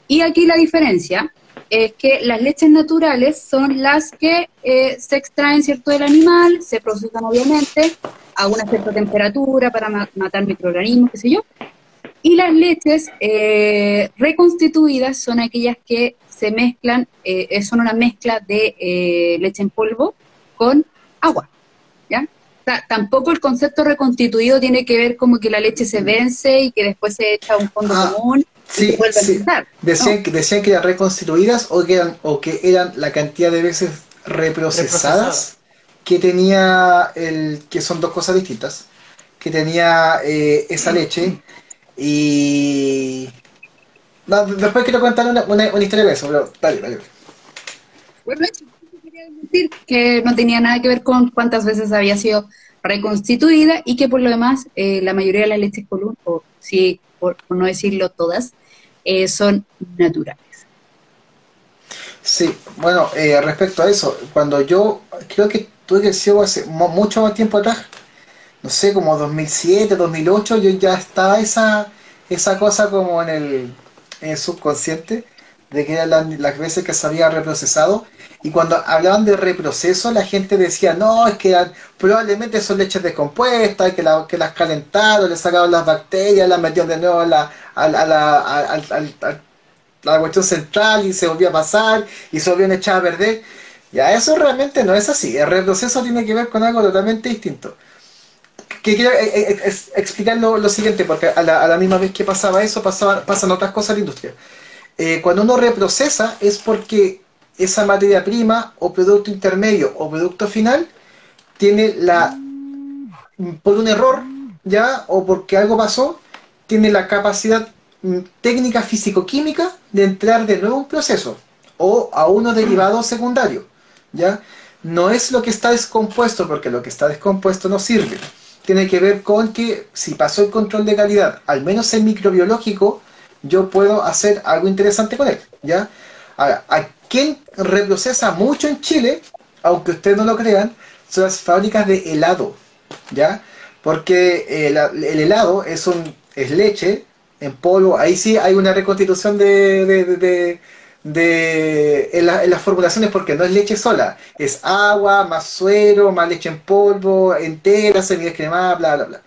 Y aquí la diferencia es que las leches naturales son las que eh, se extraen, ¿cierto?, del animal, se procesan obviamente a una cierta temperatura para matar microorganismos, qué sé yo. Y las leches eh, reconstituidas son aquellas que se mezclan, eh, son una mezcla de leche en polvo con agua, ¿ya? tampoco el concepto reconstituido tiene que ver como que la leche se vence y que después se echa a un fondo ah, común Sí, Decían, que, decían que eran reconstituidas o que eran, o que eran la cantidad de veces reprocesadas que tenía el, que son dos cosas distintas, que tenía eh, esa leche y después quiero contar una, una, historia de eso, pero dale, dale. Bueno, quería decir que no tenía nada que ver con cuántas veces había sido reconstituida y que por lo demás eh, la mayoría de las leches column, o si por, no decirlo todas, eh, son naturales. Sí, bueno, eh, respecto a eso, cuando yo creo que tuve que ser hace mucho más tiempo atrás, no sé, como 2007, 2008, yo ya estaba esa, esa cosa como en el, en el subconsciente, de que eran las veces que se había reprocesado y cuando hablaban de reproceso, la gente decía, no, es que probablemente son leches descompuestas, que, la, que las calentaron, le sacaron las bacterias, las metieron de nuevo a la, a, la, la cuestión central y se volvió a pasar y se volvieron echadas a perder. Ya, eso realmente no es así. El reproceso tiene que ver con algo totalmente distinto. Que quiero eh, eh, explicar lo, siguiente, porque a la, misma vez que pasaba eso, pasaba, pasan otras cosas en la industria. Cuando uno reprocesa es porque esa materia prima o producto intermedio o producto final tiene la, por un error, ya, o porque algo pasó, tiene la capacidad mm, técnica físico-química de entrar de nuevo a un proceso o a uno derivado secundario, ya. No es lo que está descompuesto, porque lo que está descompuesto no sirve. Tiene que ver con que si pasó el control de calidad, al menos en microbiológico, yo puedo hacer algo interesante con él, ¿ya? Ahora, quien reprocesa mucho en Chile, aunque ustedes no lo crean, son las fábricas de helado, ¿ya? Porque eh, el helado es, un, es leche en polvo, ahí sí hay una reconstitución de, de, de, en, las formulaciones porque no es leche sola, es agua, más suero, más leche en polvo, entera, semidescremada, bla, bla, bla.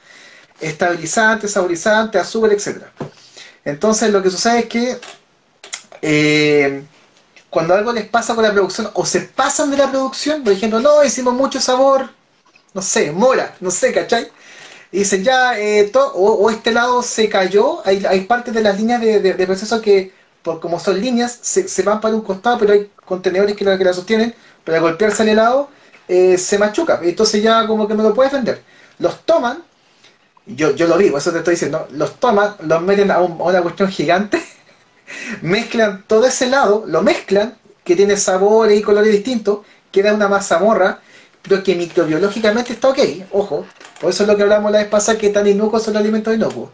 Estabilizante, saborizante, azúcar, etc. Entonces lo que sucede es que eh, cuando algo les pasa con la producción o se pasan de la producción, por ejemplo, no, hicimos mucho sabor, no sé, mora, no sé, ¿cachai? Y dicen ya, eh, o, este lado se cayó, hay, hay partes de las líneas de, proceso que, por como son líneas, se, van para un costado, pero hay contenedores que la, que la sostienen, para golpearse al helado, eh, se machuca, entonces ya como que no lo puedes vender. Los toman, yo, yo lo vivo, eso te estoy diciendo, los toman, los meten a, a una cuestión gigante mezclan todo ese lado, lo mezclan, que tiene sabores y colores distintos, queda una mazamorra, pero que microbiológicamente está ok, ojo, por eso es lo que hablamos la vez pasada, que tan inocuos son los alimentos inocuos.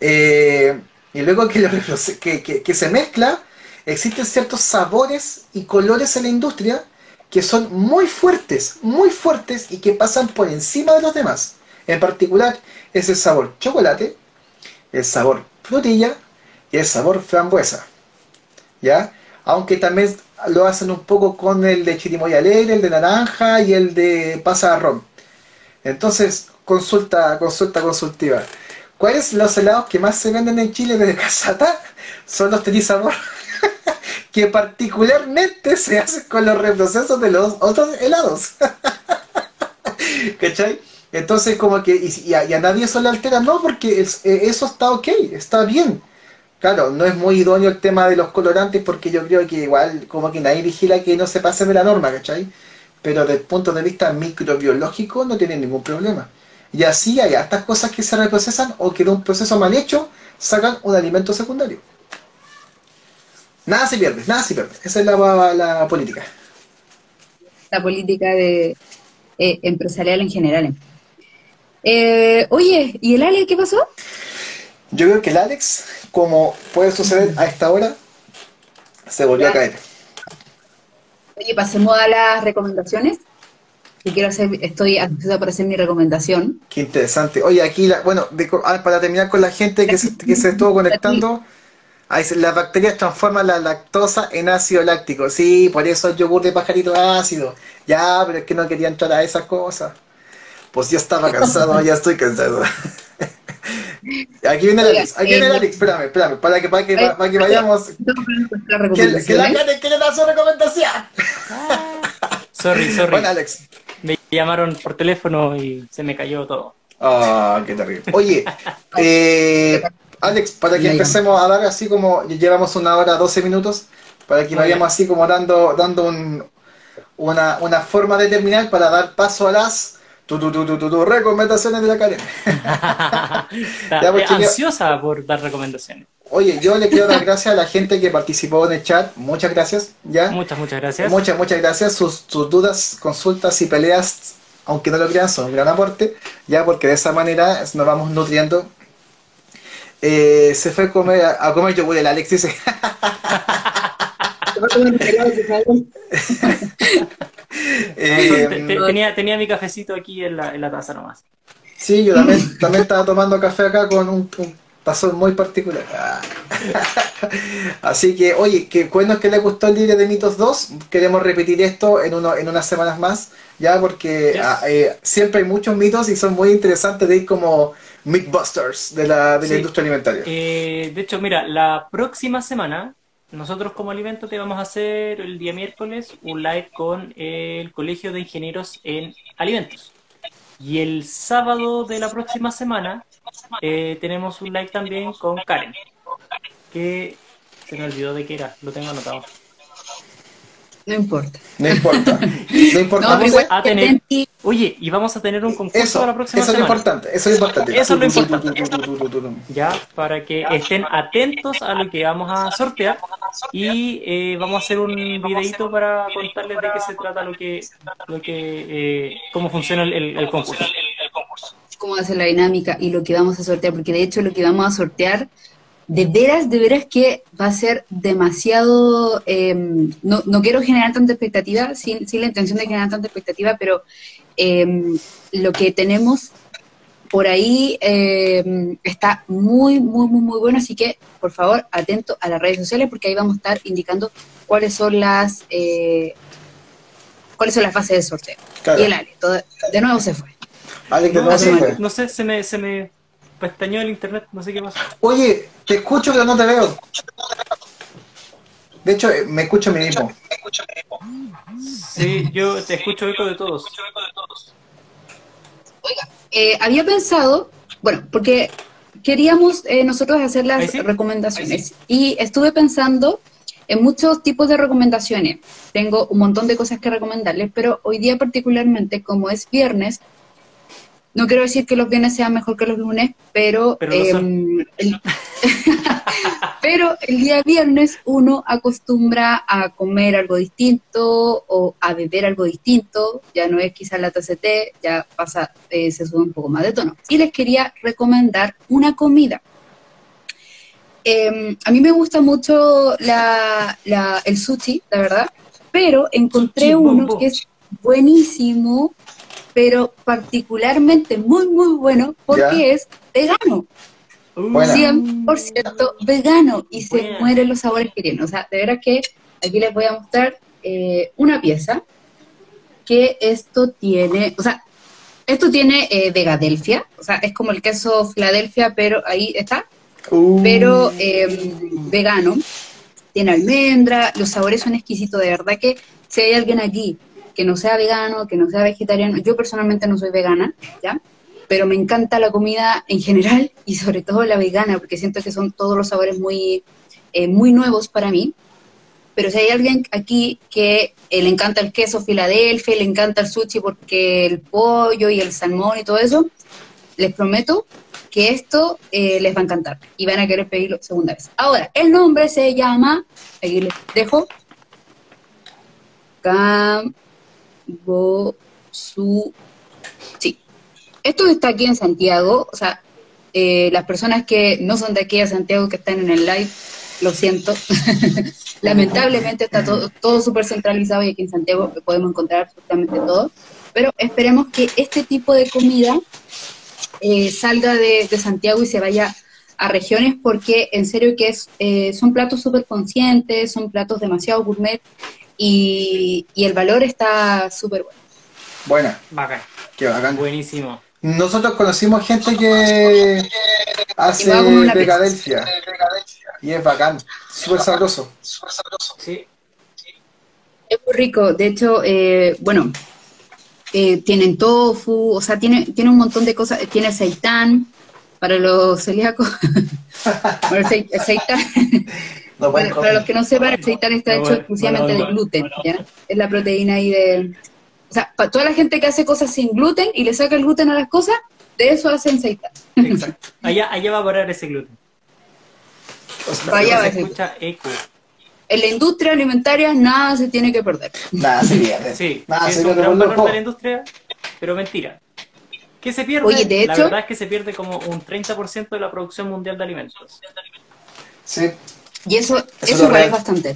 Eh, y luego que, que, se mezcla, existen ciertos sabores y colores en la industria que son muy fuertes, muy fuertes y que pasan por encima de los demás. En particular es el sabor chocolate, el sabor frutilla, y el sabor frambuesa. ¿Ya? Aunque también lo hacen un poco con el de chirimoya alegre, el de naranja y el de pasa. Entonces, consulta, consulta consultiva. ¿Cuáles los helados que más se venden en Chile desde Casata? Son los tenis sabor, que particularmente se hacen con los reprocesos de los otros helados. ¿Cachai? Entonces, como que, y, a, nadie eso le altera, no, porque eh, eso está ok, está bien. Claro, no es muy idóneo el tema de los colorantes porque yo creo que igual como que nadie vigila que no se pase de la norma, ¿cachai? Pero desde el punto de vista microbiológico no tiene ningún problema. Y así hay estas cosas que se reprocesan o que de un proceso mal hecho sacan un alimento secundario. Nada se pierde, nada se pierde. Esa es la, la política. La política de eh, empresarial en general. Eh, oye, ¿y el Ale qué pasó? Yo creo que el Alex, como puede suceder a esta hora, se volvió a caer. Oye, pasemos a las recomendaciones. Y quiero hacer, estoy ansiosa para hacer mi recomendación. Qué interesante. Oye, aquí, bueno, ah, para terminar con la gente que se, que se estuvo conectando, las bacterias transforman la lactosa en ácido láctico. Sí, por eso el yogur de pajarito ácido. Ya, pero es que no quería entrar a esas cosas. Pues yo estaba cansado, ya estoy cansado. Aquí viene el Alex, aquí viene el Alex, espérame, espérame, para que, para que, para que vayamos. Que, que la Karen quiere dar su recomendación. sorry, sorry. Bueno, Alex. Me llamaron por teléfono y se me cayó todo. Ah, qué terrible. Oye, eh, Alex, para que empecemos a dar así como llevamos una hora, 12 minutos, para que vayamos así como dando, dando un, una, una forma de terminar para dar paso a las tu, tu, tu, recomendaciones de la Karen. Pues, ansiosa por dar recomendaciones. Oye, yo le quiero dar gracias a la gente que participó en el chat. Muchas gracias. ¿ya? Muchas, muchas gracias. Muchas, muchas gracias. Sus, dudas, consultas y peleas, aunque no lo crean, son un gran aporte, ya porque de esa manera nos vamos nutriendo. Eh, se fue a comer, a comer yogur el Alex, dice. Eh, tenía, tenía mi cafecito aquí en la, en la taza nomás. Sí, yo también, también estaba tomando café acá con un, paso muy particular. Así que, oye, que bueno que les gustó el libro de Mitos 2. Queremos repetir esto en, uno, en unas semanas más, ya, porque ah, eh, siempre hay muchos mitos y son muy interesantes de ir como Mythbusters de la, de la industria alimentaria. Eh, de hecho, mira, la próxima semana nosotros como alimento te vamos a hacer el día miércoles un live con el Colegio de Ingenieros en Alimentos. Y el sábado de la próxima semana eh, tenemos un live también con Karen, que se me olvidó de qué era, lo tengo anotado. No importa. No importa. No importa. a tener, oye, y vamos a tener un concurso la próxima eso semana. Es importante, eso es importante. Eso es lo importante. Ya, para que estén atentos a lo que vamos a sortear y eh, vamos a hacer un videito para contarles de qué se trata lo que, lo que, eh, cómo funciona el, el, el concurso. Cómo hacer la dinámica y lo que vamos a sortear, porque de hecho lo que vamos a sortear de veras, de veras que va a ser demasiado, em, no, no, quiero generar tanta expectativa, sin, sin, la intención de generar tanta expectativa, pero em, lo que tenemos por ahí em, está muy, muy, muy, muy bueno, así que por favor, atento a las redes sociales porque ahí vamos a estar indicando cuáles son las eh, cuáles son las fases del sorteo. Y el Ale, de nuevo se fue. Ale, no, se fue. no sé, se me, se me pestañó el internet, no sé qué pasa. Oye, te escucho pero no te veo. De hecho, eh, me escucho a mí mismo. Sí, yo te escucho eco de todos. Oiga, eh, había pensado, bueno, porque queríamos eh, nosotros hacer las recomendaciones y estuve pensando en muchos tipos de recomendaciones. Tengo un montón de cosas que recomendarles, pero hoy día particularmente, como es viernes, no quiero decir que los viernes sean mejor que los lunes, pero, pero, em, el, pero el día viernes uno acostumbra a comer algo distinto o a beber algo distinto, ya no es quizás la taza de té, ya pasa, eh, se sube un poco más de tono. Y les quería recomendar una comida. Em, a mí me gusta mucho la, el sushi, la verdad, pero encontré uno que es buenísimo pero particularmente muy, muy bueno porque es vegano. 100% vegano y se mueren los sabores que tiene. O sea, de verdad que aquí les voy a mostrar eh, una pieza que esto tiene, o sea, esto tiene eh, Vegadelfia, o sea, es como el queso Filadelfia, pero ahí está, uh. pero em, vegano. Tiene almendra, los sabores son exquisitos, de verdad que si hay alguien aquí que no sea vegano, que no sea vegetariano. Yo personalmente no soy vegana, ¿ya? Pero me encanta la comida en general y sobre todo la vegana, porque siento que son todos los sabores muy, eh, muy nuevos para mí. Pero si hay alguien aquí que eh, le encanta el queso Filadelfia, le encanta el sushi porque el pollo y el salmón y todo eso, les prometo que esto eh, les va a encantar y van a querer pedirlo segunda vez. Ahora, el nombre se llama, aquí les dejo, Cam su... Sí. Esto está aquí en Santiago, o sea, eh, las personas que no son de aquí de Santiago que están en el live, lo siento. Lamentablemente está todo, todo súper centralizado y aquí en Santiago podemos encontrar absolutamente todo. Pero esperemos que este tipo de comida eh, salga de, Santiago y se vaya a regiones porque en serio que es, eh, son platos súper conscientes, son platos demasiado gourmet y, el valor está súper bueno. Buena. Bacán. Qué bacán. Buenísimo. Nosotros conocimos gente que hace decadencia. Y es bacán. Súper sabroso. Sí. Es muy rico. De hecho, eh, bueno, eh, tienen tofu, o sea, tiene, tiene un montón de cosas. Tiene seitán para los celíacos. bueno, el bueno, para los que no sepan, el seitan está hecho exclusivamente de gluten, ¿ya? Es la proteína ahí de... O sea, para toda la gente que hace cosas sin gluten y le saca el gluten a las cosas, de eso hacen seitan. Exacto. Allá, allá va a parar ese gluten. allá va se escucha eco. En la industria alimentaria nada se tiene que perder. Nada se pierde. Sí, nada es un gran valor de la industria, pero mentira. ¿Qué se pierde? Oye, de hecho, la verdad es que se pierde como un 30% de la producción mundial de alimentos. Sí, y eso, eso, es bastante.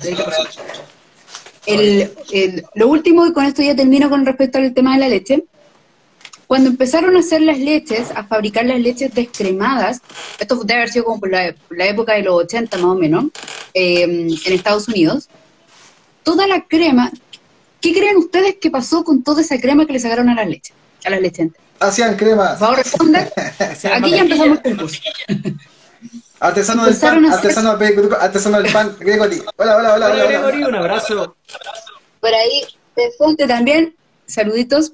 lo último, y con esto ya termino con respecto al tema de la leche, cuando empezaron a hacer las leches, a fabricar las leches descremadas, esto debe haber sido como por la, época de los 80 más o menos, em, en Estados Unidos, toda la crema, ¿qué creen ustedes que pasó con toda esa crema que le sacaron a las leches? A las leches Hacían crema. Por favor, respondan. Aquí ya empezamos el curso. Artesano del pan, artesano, artesano del pan, Gregory. Hola, hola, hola. Hola, Gregory, un abrazo. Por ahí, de fuente también, saluditos.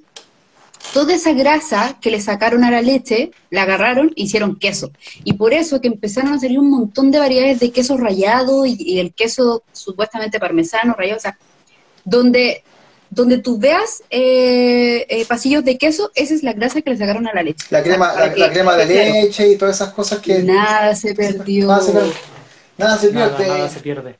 Toda esa grasa que le sacaron a la leche, la agarraron e hicieron queso. Y por eso que empezaron a salir un montón de variedades de queso rallado y, y el queso supuestamente parmesano rallado. O sea, donde donde tú veas eh, eh, pasillos de queso, esa es la grasa que le sacaron a la leche. La crema, la, crema de leche y todas esas cosas que... Nada se perdió. Nada se, pierde. Nada se pierde. Nada, se pierde.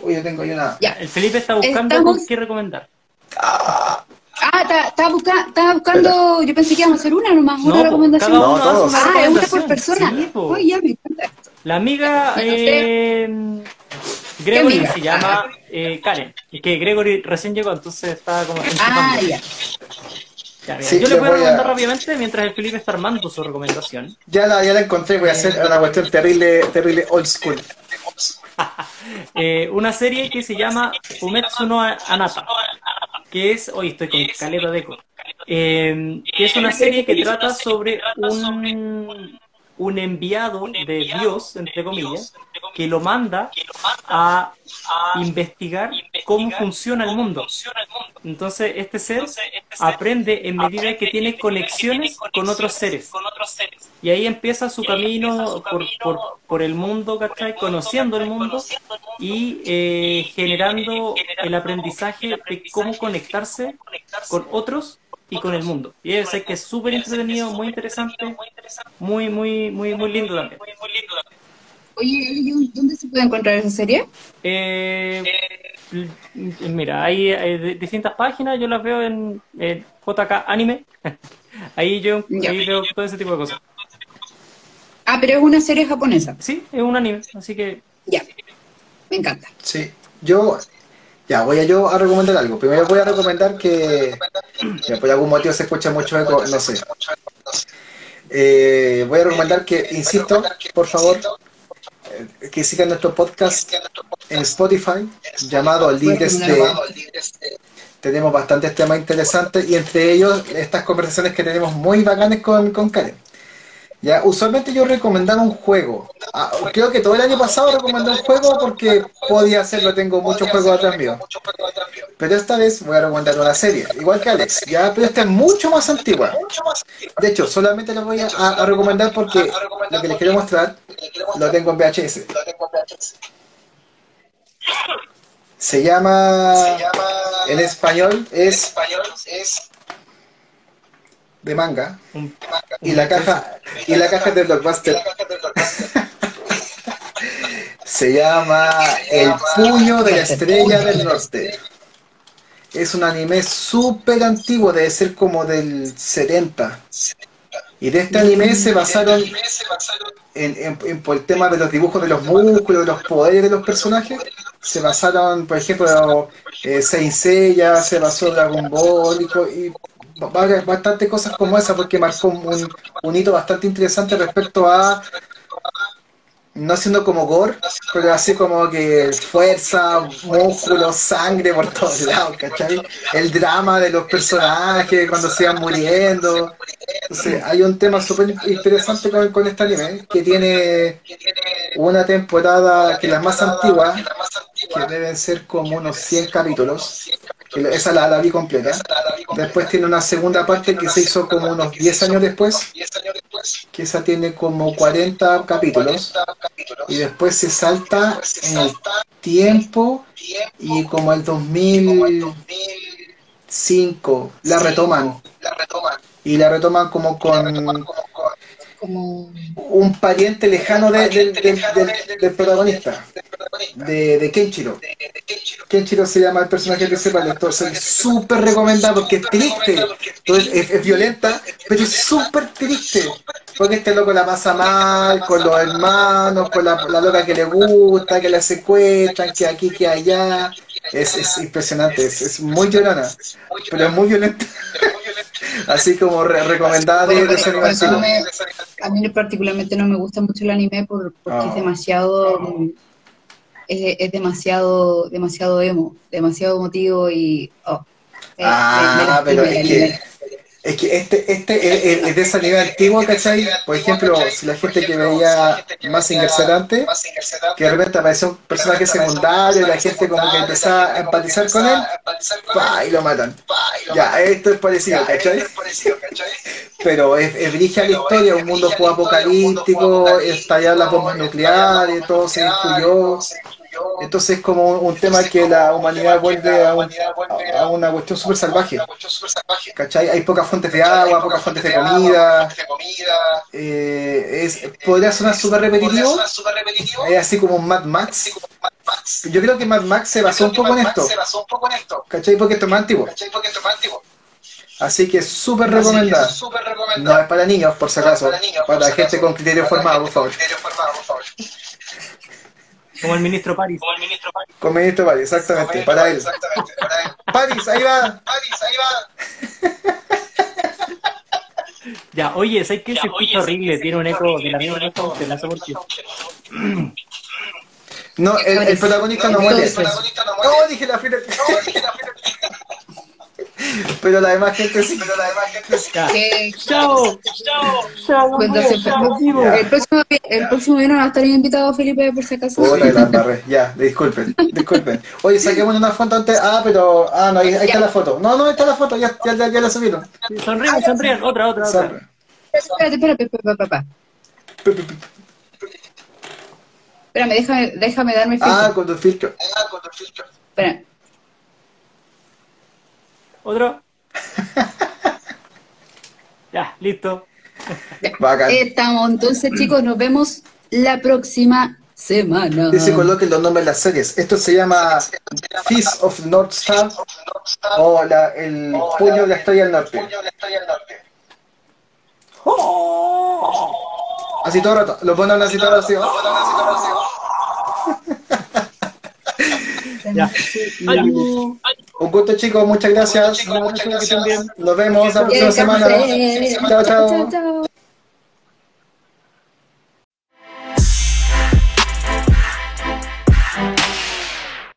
Uy, yo tengo ahí una... Ya. El Felipe está buscando qué recomendar. Ah, ah estaba busca, buscando, yo pensé que íbamos a hacer una nomás, una recomendación. Cada uno ah, es una por persona. Sí, Uy, ya me encanta esto. La amiga eh, Gregory se llama eh, Karen, y que Gregory recién llegó, entonces está como... Ah, ya. yo le voy a recomendar rápidamente mientras el Felipe está armando su recomendación. Ya la, ya la encontré, voy a hacer una cuestión terrible, terrible old school. eh, una serie que se llama Fumetsu no Anata, que es, hoy estoy con caleta de eco, eh, que es una serie que trata sobre un, un enviado de Dios, entre comillas, que lo manda a investigar cómo funciona el mundo. Entonces, este ser aprende en medida que tiene conexiones con otros seres. Y ahí empieza su camino por, por, el mundo, ¿cachai? Conociendo el mundo y eh, generando el aprendizaje de cómo conectarse con otros y con el mundo. Y es que es súper entretenido, muy interesante, muy, muy, muy, muy lindo también. Oye, ¿dónde se puede encontrar esa serie? Eh, mira, hay, distintas páginas, yo las veo en JK Anime. ahí yo ahí veo todo ese tipo de cosas. Ah, pero es una serie japonesa. Sí, es un anime, así que... Ya, me encanta. Sí, yo ya, voy a yo a recomendar algo. Primero voy a recomendar que, por algún motivo se escucha mucho eco, no sé. Eh, voy a recomendar que, insisto, por favor, eh, que sigan nuestro podcast en Spotify, llamado Libres de... Tenemos bastantes temas interesantes y entre ellos estas conversaciones que tenemos muy bacanes con, con Karen. Ya, usualmente yo recomendaba un juego. Ah, creo que todo el año pasado recomendé un juego porque podía hacerlo, tengo muchos juegos atrás mío. Pero esta vez voy a recomendar una serie, igual que Alex, ya, pero esta es mucho más antigua. De hecho, solamente lo voy a, recomendar porque lo que les quiero mostrar lo tengo en VHS. Se llama, en español es de manga y la caja y la caja de Blockbuster se llama El puño de la estrella del norte. Es un anime súper antiguo, debe ser como del 70. Y de este anime se basaron en, en, por el tema de los dibujos de los músculos, de los poderes de los personajes. Se basaron, por ejemplo, eh, Saint Seiya, se basó Dragon Ball y, bastante cosas como esa porque marcó un, hito bastante interesante respecto a no siendo como gore, pero así como que fuerza, músculo, sangre por todos lados, ¿cachai? El drama de los personajes cuando se iban muriendo. Entonces, hay un tema súper interesante con, este anime, que tiene una temporada que las más antiguas, que deben ser como unos 100 capítulos, esa la, la vi completa. Después tiene una segunda parte que se hizo como unos 10 años después, que esa tiene como 40 capítulos. Y después se salta en el tiempo y como el 2005 la retoman. Y la retoman como con como un pariente lejano del protagonista, de, de Kenshiro. Kenshiro se llama el personaje principal, entonces es súper recomendado porque es triste, es, violenta, pero es súper triste. Porque este loco la pasa mal, con los hermanos, con la, la loca que le gusta, que la secuestran, que aquí, que allá. Es, es impresionante, es, es muy llorona, pero es muy violenta. Así como recomendada de, de A mí particularmente no me gusta mucho el anime porque es ah. demasiado es, demasiado demasiado emo, demasiado emotivo y oh, ah, pero es que es que este, este es, de ese nivel antiguo, ¿cachai? Por ejemplo, si la gente que veía más antes, que de repente apareció un personaje secundario y la gente como que empezaba a empatizar con él, y lo matan. Ya, esto es parecido, ¿cachai? Pero es, es la historia, un mundo apocalíptico, estallar las bombas nucleares, todo se destruyó. Entonces es como un tema que la humanidad vuelve a, una cuestión súper salvaje. ¿Cachai? Hay pocas fuentes de agua, pocas fuentes de comida. Eh, es, podría sonar súper repetitivo. Es así como un Mad Max. Yo creo que Mad Max se basó un poco en esto. ¿Cachai? Porque esto es más antiguo. Así que súper recomendada. No es para niños, por si acaso. Para, gente con criterio formado, por favor. Como el ministro París. Como el ministro París. Como el ministro París, exactamente. Para él. París, ahí va. París, ahí va. Ya, oye, ¿sabes qué? Se escucha horrible, tiene un eco de la misma eco de la por No, el, el protagonista no muere. No, dije la fila. No, dije la fila. Pero la demás gente sí. Pero la demás gente sí. Chao. Chao. Chao. El próximo, el próximo viernes va a estar invitado Felipe por si acaso. Puta la barré. Ya, disculpen. Disculpen. Oye, saquemos una foto antes. Ah, pero. Ah, no, ahí, está la foto. No, no, ahí está la foto. Ya, ya, ya, la subieron. Sonríen, sonríen. Otra, otra, otra. Espérate, espérate, espérate, papá. Espérame, déjame, déjame darme filtro. Ah, con tu filtro. Ah, con tu filtro. Espera. ¿Otro? ya, listo. Estamos, entonces chicos, nos vemos la próxima semana. Que se coloquen los nombres de las series. Esto se llama Fist of North Star o la, el puño de la estrella del norte. Así todo el rato. Lo ponen así todo el rato. Ya. Un gusto chicos, muchas gracias. Nos vemos la próxima semana. chao. chao.